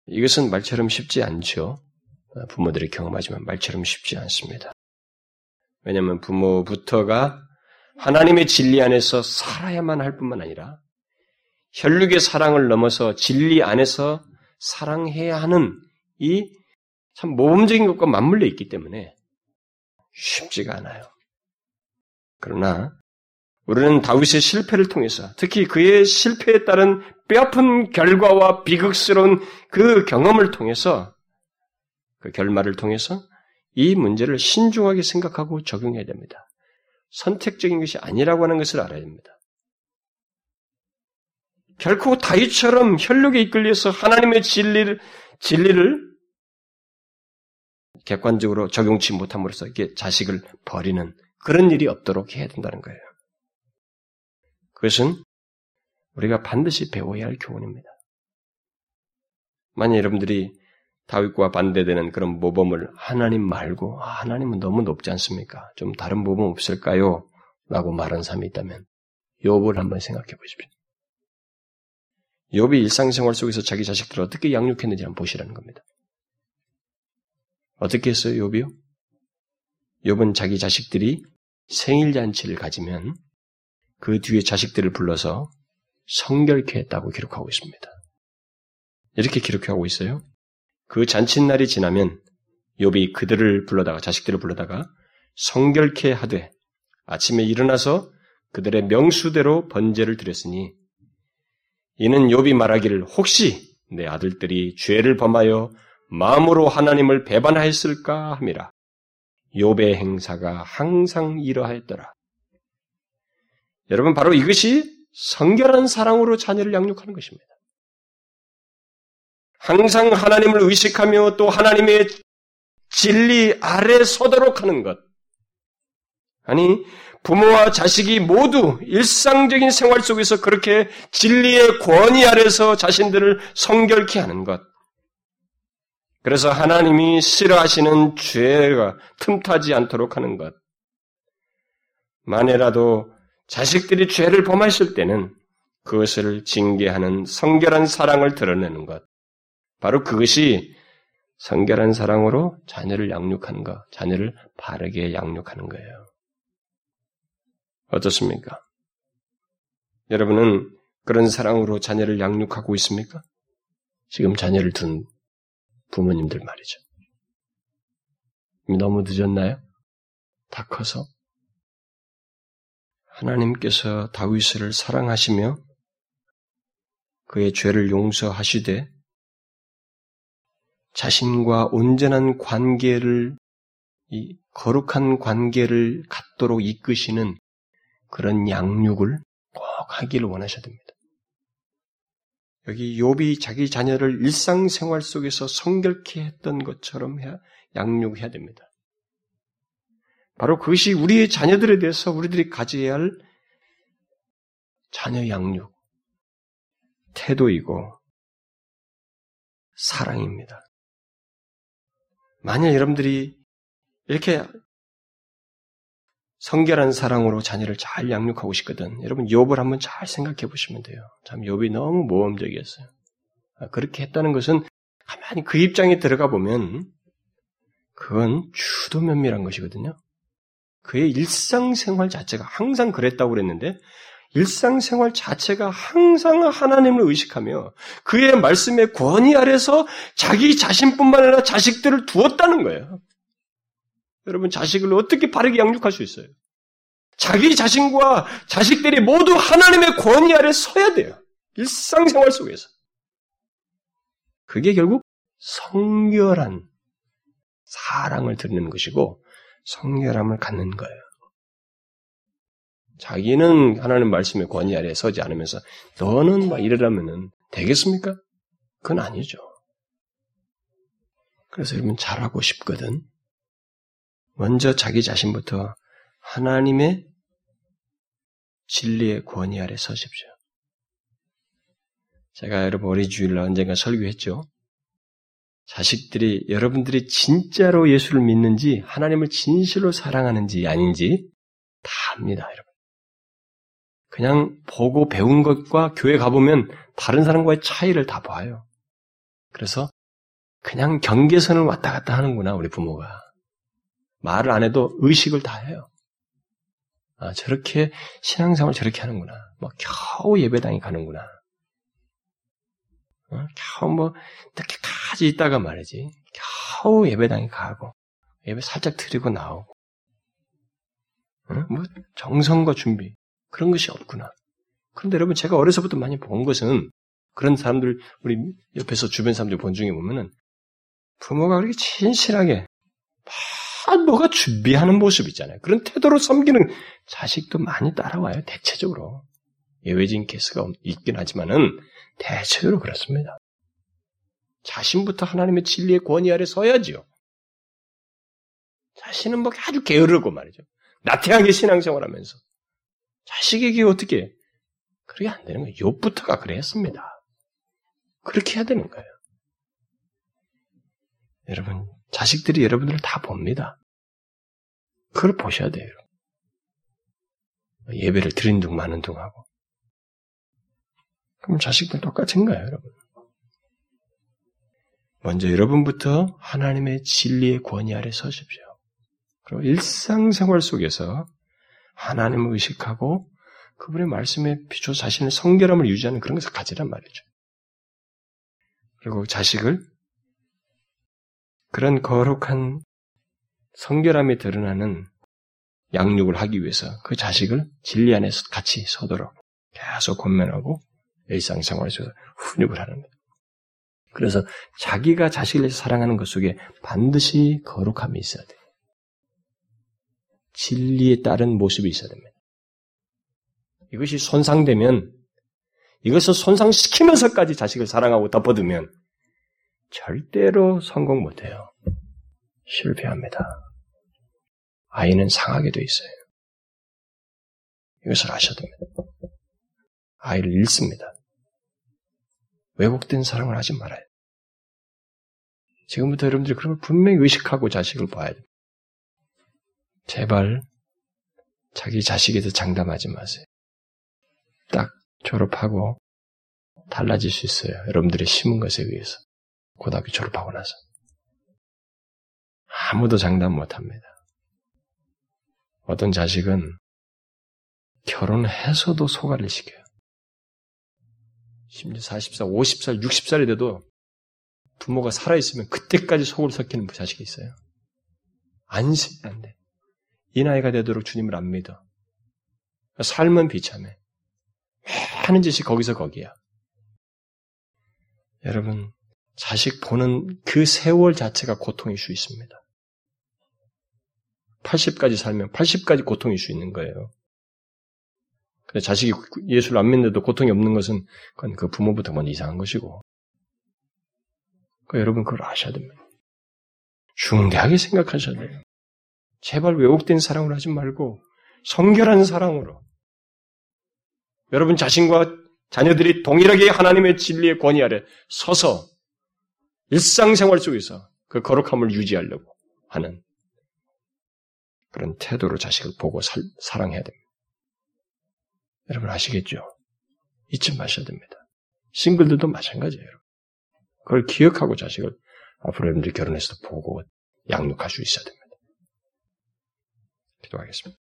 이것은 말처럼 쉽지 않죠. 부모들이 경험하지만 말처럼 쉽지 않습니다. 왜냐하면 부모부터가 하나님의 진리 안에서 살아야만 할 뿐만 아니라 혈육의 사랑을 넘어서 진리 안에서 사랑해야 하는 이 참 모범적인 것과 맞물려 있기 때문에 쉽지가 않아요. 그러나 우리는 다윗의 실패를 통해서 특히 그의 실패에 따른 뼈아픈 결과와 비극스러운 그 경험을 통해서 그 결말을 통해서 이 문제를 신중하게 생각하고 적용해야 됩니다. 선택적인 것이 아니라고 하는 것을 알아야 됩니다. 결코 다윗처럼 혈육에 이끌려서 하나님의 진리를, 진리를 객관적으로 적용치 못함으로써 이게 자식을 버리는 그런 일이 없도록 해야 된다는 거예요. 그것은 우리가 반드시 배워야 할 교훈입니다. 만약 여러분들이 다윗과 반대되는 그런 모범을 하나님 말고 아, 하나님은 너무 높지 않습니까? 좀 다른 모범 없을까요? 라고 말한 사람이 있다면 욥을 한번 생각해 보십시오. 욥이 일상생활 속에서 자기 자식들을 어떻게 양육했는지 한번 보시라는 겁니다. 어떻게 했어요, 욥이요? 욥은 자기 자식들이 생일 잔치를 가지면 그 뒤에 자식들을 불러서 성결케 했다고 기록하고 있습니다. 이렇게 기록하고 있어요. 그 잔칫날이 지나면 욥이 그들을 불러다가 자식들을 불러다가 성결케 하되 아침에 일어나서 그들의 명수대로 번제를 드렸으니 이는 욥이 말하기를 혹시 내 아들들이 죄를 범하여 마음으로 하나님을 배반하였을까 함이라. 욥의 행사가 항상 이러하였더라. 여러분 바로 이것이 성결한 사랑으로 자녀를 양육하는 것입니다. 항상 하나님을 의식하며 또 하나님의 진리 아래 서도록 하는 것. 아니, 부모와 자식이 모두 일상적인 생활 속에서 그렇게 진리의 권위 아래서 자신들을 성결케 하는 것. 그래서 하나님이 싫어하시는 죄가 틈타지 않도록 하는 것. 만에라도 자식들이 죄를 범했을 때는 그것을 징계하는 성결한 사랑을 드러내는 것. 바로 그것이 성결한 사랑으로 자녀를 양육하는 것, 자녀를 바르게 양육하는 거예요. 어떻습니까? 여러분은 그런 사랑으로 자녀를 양육하고 있습니까? 지금 자녀를 둔 부모님들 말이죠. 너무 늦었나요? 다 커서? 하나님께서 다윗을 사랑하시며 그의 죄를 용서하시되 자신과 온전한 관계를 이 거룩한 관계를 갖도록 이끄시는 그런 양육을 꼭 하기를 원하셔야 됩니다. 여기 욥이 자기 자녀를 일상생활 속에서 성결케 했던 것처럼 해야, 양육해야 됩니다. 바로 그것이 우리의 자녀들에 대해서 우리들이 가져야 할 자녀 양육, 태도이고 사랑입니다. 만약 여러분들이 이렇게 성결한 사랑으로 자녀를 잘 양육하고 싶거든. 여러분 욥을 한번 잘 생각해 보시면 돼요. 참 욥이 너무 모험적이었어요. 아, 그렇게 했다는 것은 가만히 그 입장에 들어가 보면 그건 주도 면밀한 것이거든요. 그의 일상생활 자체가 항상 그랬다고 그랬는데 일상생활 자체가 항상 하나님을 의식하며 그의 말씀의 권위 아래서 자기 자신뿐만 아니라 자식들을 두었다는 거예요. 여러분 자식을 어떻게 바르게 양육할 수 있어요? 자기 자신과 자식들이 모두 하나님의 권위 아래 서야 돼요. 일상생활 속에서. 그게 결국 성결한 사랑을 드리는 것이고 성결함을 갖는 거예요. 자기는 하나님 말씀의 권위 아래 서지 않으면서 너는 막 이러라면은 되겠습니까? 그건 아니죠. 그래서 여러분 잘하고 싶거든. 먼저 자기 자신부터 하나님의 진리의 권위 아래 서십시오. 제가 여러분 어린 주일날 언젠가 설교했죠. 자식들이 여러분들이 진짜로 예수를 믿는지 하나님을 진실로 사랑하는지 아닌지 다 압니다, 여러분. 그냥 보고 배운 것과 교회 가보면 다른 사람과의 차이를 다 봐요. 그래서 그냥 경계선을 왔다 갔다 하는구나, 우리 부모가. 말을 안 해도 의식을 다 해요. 아, 저렇게 신앙생활 저렇게 하는구나. 뭐 겨우 예배당에 가는구나. 어? 겨우 뭐 이렇게까지 있다가 말이지. 겨우 예배당에 가고 예배 살짝 드리고 나오고. 어? 뭐 정성과 준비 그런 것이 없구나. 그런데 여러분 제가 어려서부터 많이 본 것은 그런 사람들 우리 옆에서 주변 사람들 본 중에 보면은 부모가 그렇게 진실하게 뭐가 준비하는 모습 있잖아요. 그런 태도로 섬기는 자식도 많이 따라와요. 대체적으로. 예외적인 케이스가 있긴 하지만은 대체적으로 그렇습니다. 자신부터 하나님의 진리의 권위 아래 서야지요. 자신은 뭐 아주 게으르고 말이죠. 나태하게 신앙생활 하면서. 자식에게 어떻게, 그렇게 안 되는 거예요. 욕부터가 그랬습니다. 그렇게 해야 되는 거예요. 여러분, 자식들이 여러분들을 다 봅니다. 그걸 보셔야 돼요. 예배를 드린 둥 마는 둥 하고. 그럼 자식들 똑같은 거예요, 여러분. 먼저 여러분부터 하나님의 진리의 권위 아래 서십시오. 그리고 일상생활 속에서 하나님을 의식하고 그분의 말씀에 비춰 자신의 성결함을 유지하는 그런 것을 가지란 말이죠. 그리고 자식을 그런 거룩한 성결함이 드러나는 양육을 하기 위해서 그 자식을 진리 안에서 같이 서도록 계속 권면하고 일상 생활에서 훈육을 하는 거예요. 그래서 자기가 자식을 사랑하는 것 속에 반드시 거룩함이 있어야 돼요. 진리에 따른 모습이 있어야 됩니다. 이것이 손상되면 이것을 손상시키면서까지 자식을 사랑하고 덮어두면 절대로 성공 못해요. 실패합니다. 아이는 상하게 돼 있어요. 이것을 아셔야 됩니다. 아이를 잃습니다. 왜곡된 사랑을 하지 말아요. 지금부터 여러분들이 그런 걸 분명히 의식하고 자식을 봐야 돼요. 제발 자기 자식에 대 장담하지 마세요. 딱 졸업하고 달라질 수 있어요. 여러분들이 심은 것에 의해서. 고등학교 졸업하고 나서. 아무도 장담 못 합니다. 어떤 자식은 결혼해서도 소가를 시켜요. 심지어 40살, 50살, 60살이 돼도 부모가 살아있으면 그때까지 속을 섞이는 자식이 있어요. 안심, 안 돼. 이 나이가 되도록 주님을 안 믿어. 삶은 비참해. 하는 짓이 거기서 거기야. 여러분, 자식 보는 그 세월 자체가 고통일 수 있습니다. 80까지 살면 80까지 고통일 수 있는 거예요. 자식이 예수를 안 믿는데도 고통이 없는 것은 그건 그 부모부터 먼저 이상한 것이고. 그러니까 여러분 그걸 아셔야 됩니다. 중대하게 생각하셔야 돼요. 제발 왜곡된 사랑으로 하지 말고 성결한 사랑으로 여러분 자신과 자녀들이 동일하게 하나님의 진리의 권위 아래 서서 일상생활 속에서 그 거룩함을 유지하려고 하는 그런 태도로 자식을 보고 살, 사랑해야 됩니다. 여러분 아시겠죠? 잊지 마셔야 됩니다. 싱글들도 마찬가지예요. 그걸 기억하고 자식을 앞으로 여러분들이 결혼해서도 보고 양육할 수 있어야 됩니다. 기도하겠습니다.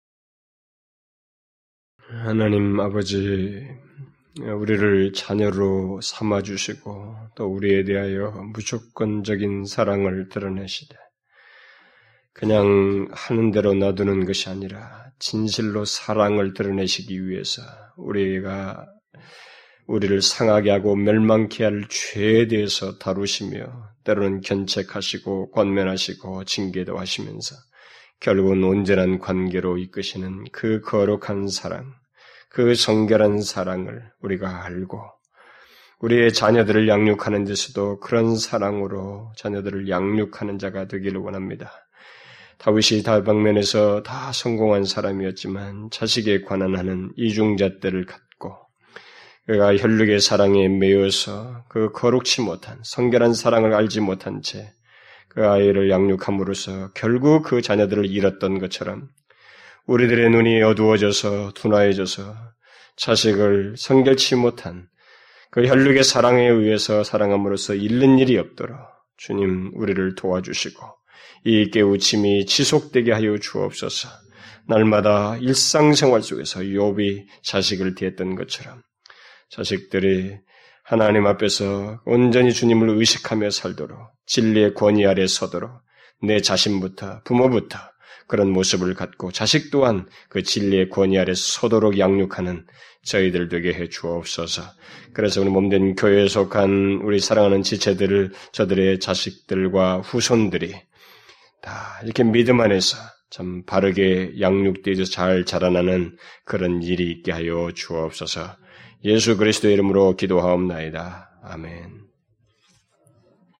하나님 아버지, 우리를 자녀로 삼아주시고 또 우리에 대하여 무조건적인 사랑을 드러내시되 그냥 하는 대로 놔두는 것이 아니라 진실로 사랑을 드러내시기 위해서 우리가 우리를 상하게 하고 멸망케 할 죄에 대해서 다루시며 때로는 견책하시고 권면하시고 징계도 하시면서 결국은 온전한 관계로 이끄시는 그 거룩한 사랑, 그 성결한 사랑을 우리가 알고 우리의 자녀들을 양육하는 데서도 그런 사랑으로 자녀들을 양육하는 자가 되기를 원합니다. 다윗이 다방면에서 다 성공한 사람이었지만 자식에 관한 하는 이중잣대를 갖고 그가 혈육의 사랑에 매여서 그 거룩치 못한 성결한 사랑을 알지 못한 채 그 아이를 양육함으로써 결국 그 자녀들을 잃었던 것처럼 우리들의 눈이 어두워져서 둔화해져서 자식을 성결치 못한 그 혈육의 사랑에 의해서 사랑함으로써 잃는 일이 없도록 주님 우리를 도와주시고 이 깨우침이 지속되게 하여 주옵소서. 날마다 일상생활 속에서 욥이 자식을 대했던 것처럼 자식들이 하나님 앞에서 온전히 주님을 의식하며 살도록 진리의 권위 아래 서도록 내 자신부터 부모부터 그런 모습을 갖고 자식 또한 그 진리의 권위 아래 서도록 양육하는 저희들 되게 해 주옵소서. 그래서 우리 몸된 교회에 속한 우리 사랑하는 지체들을 저들의 자식들과 후손들이 다 이렇게 믿음 안에서 참 바르게 양육되어서 잘 자라나는 그런 일이 있게 하여 주옵소서. 예수 그리스도의 이름으로 기도하옵나이다. 아멘.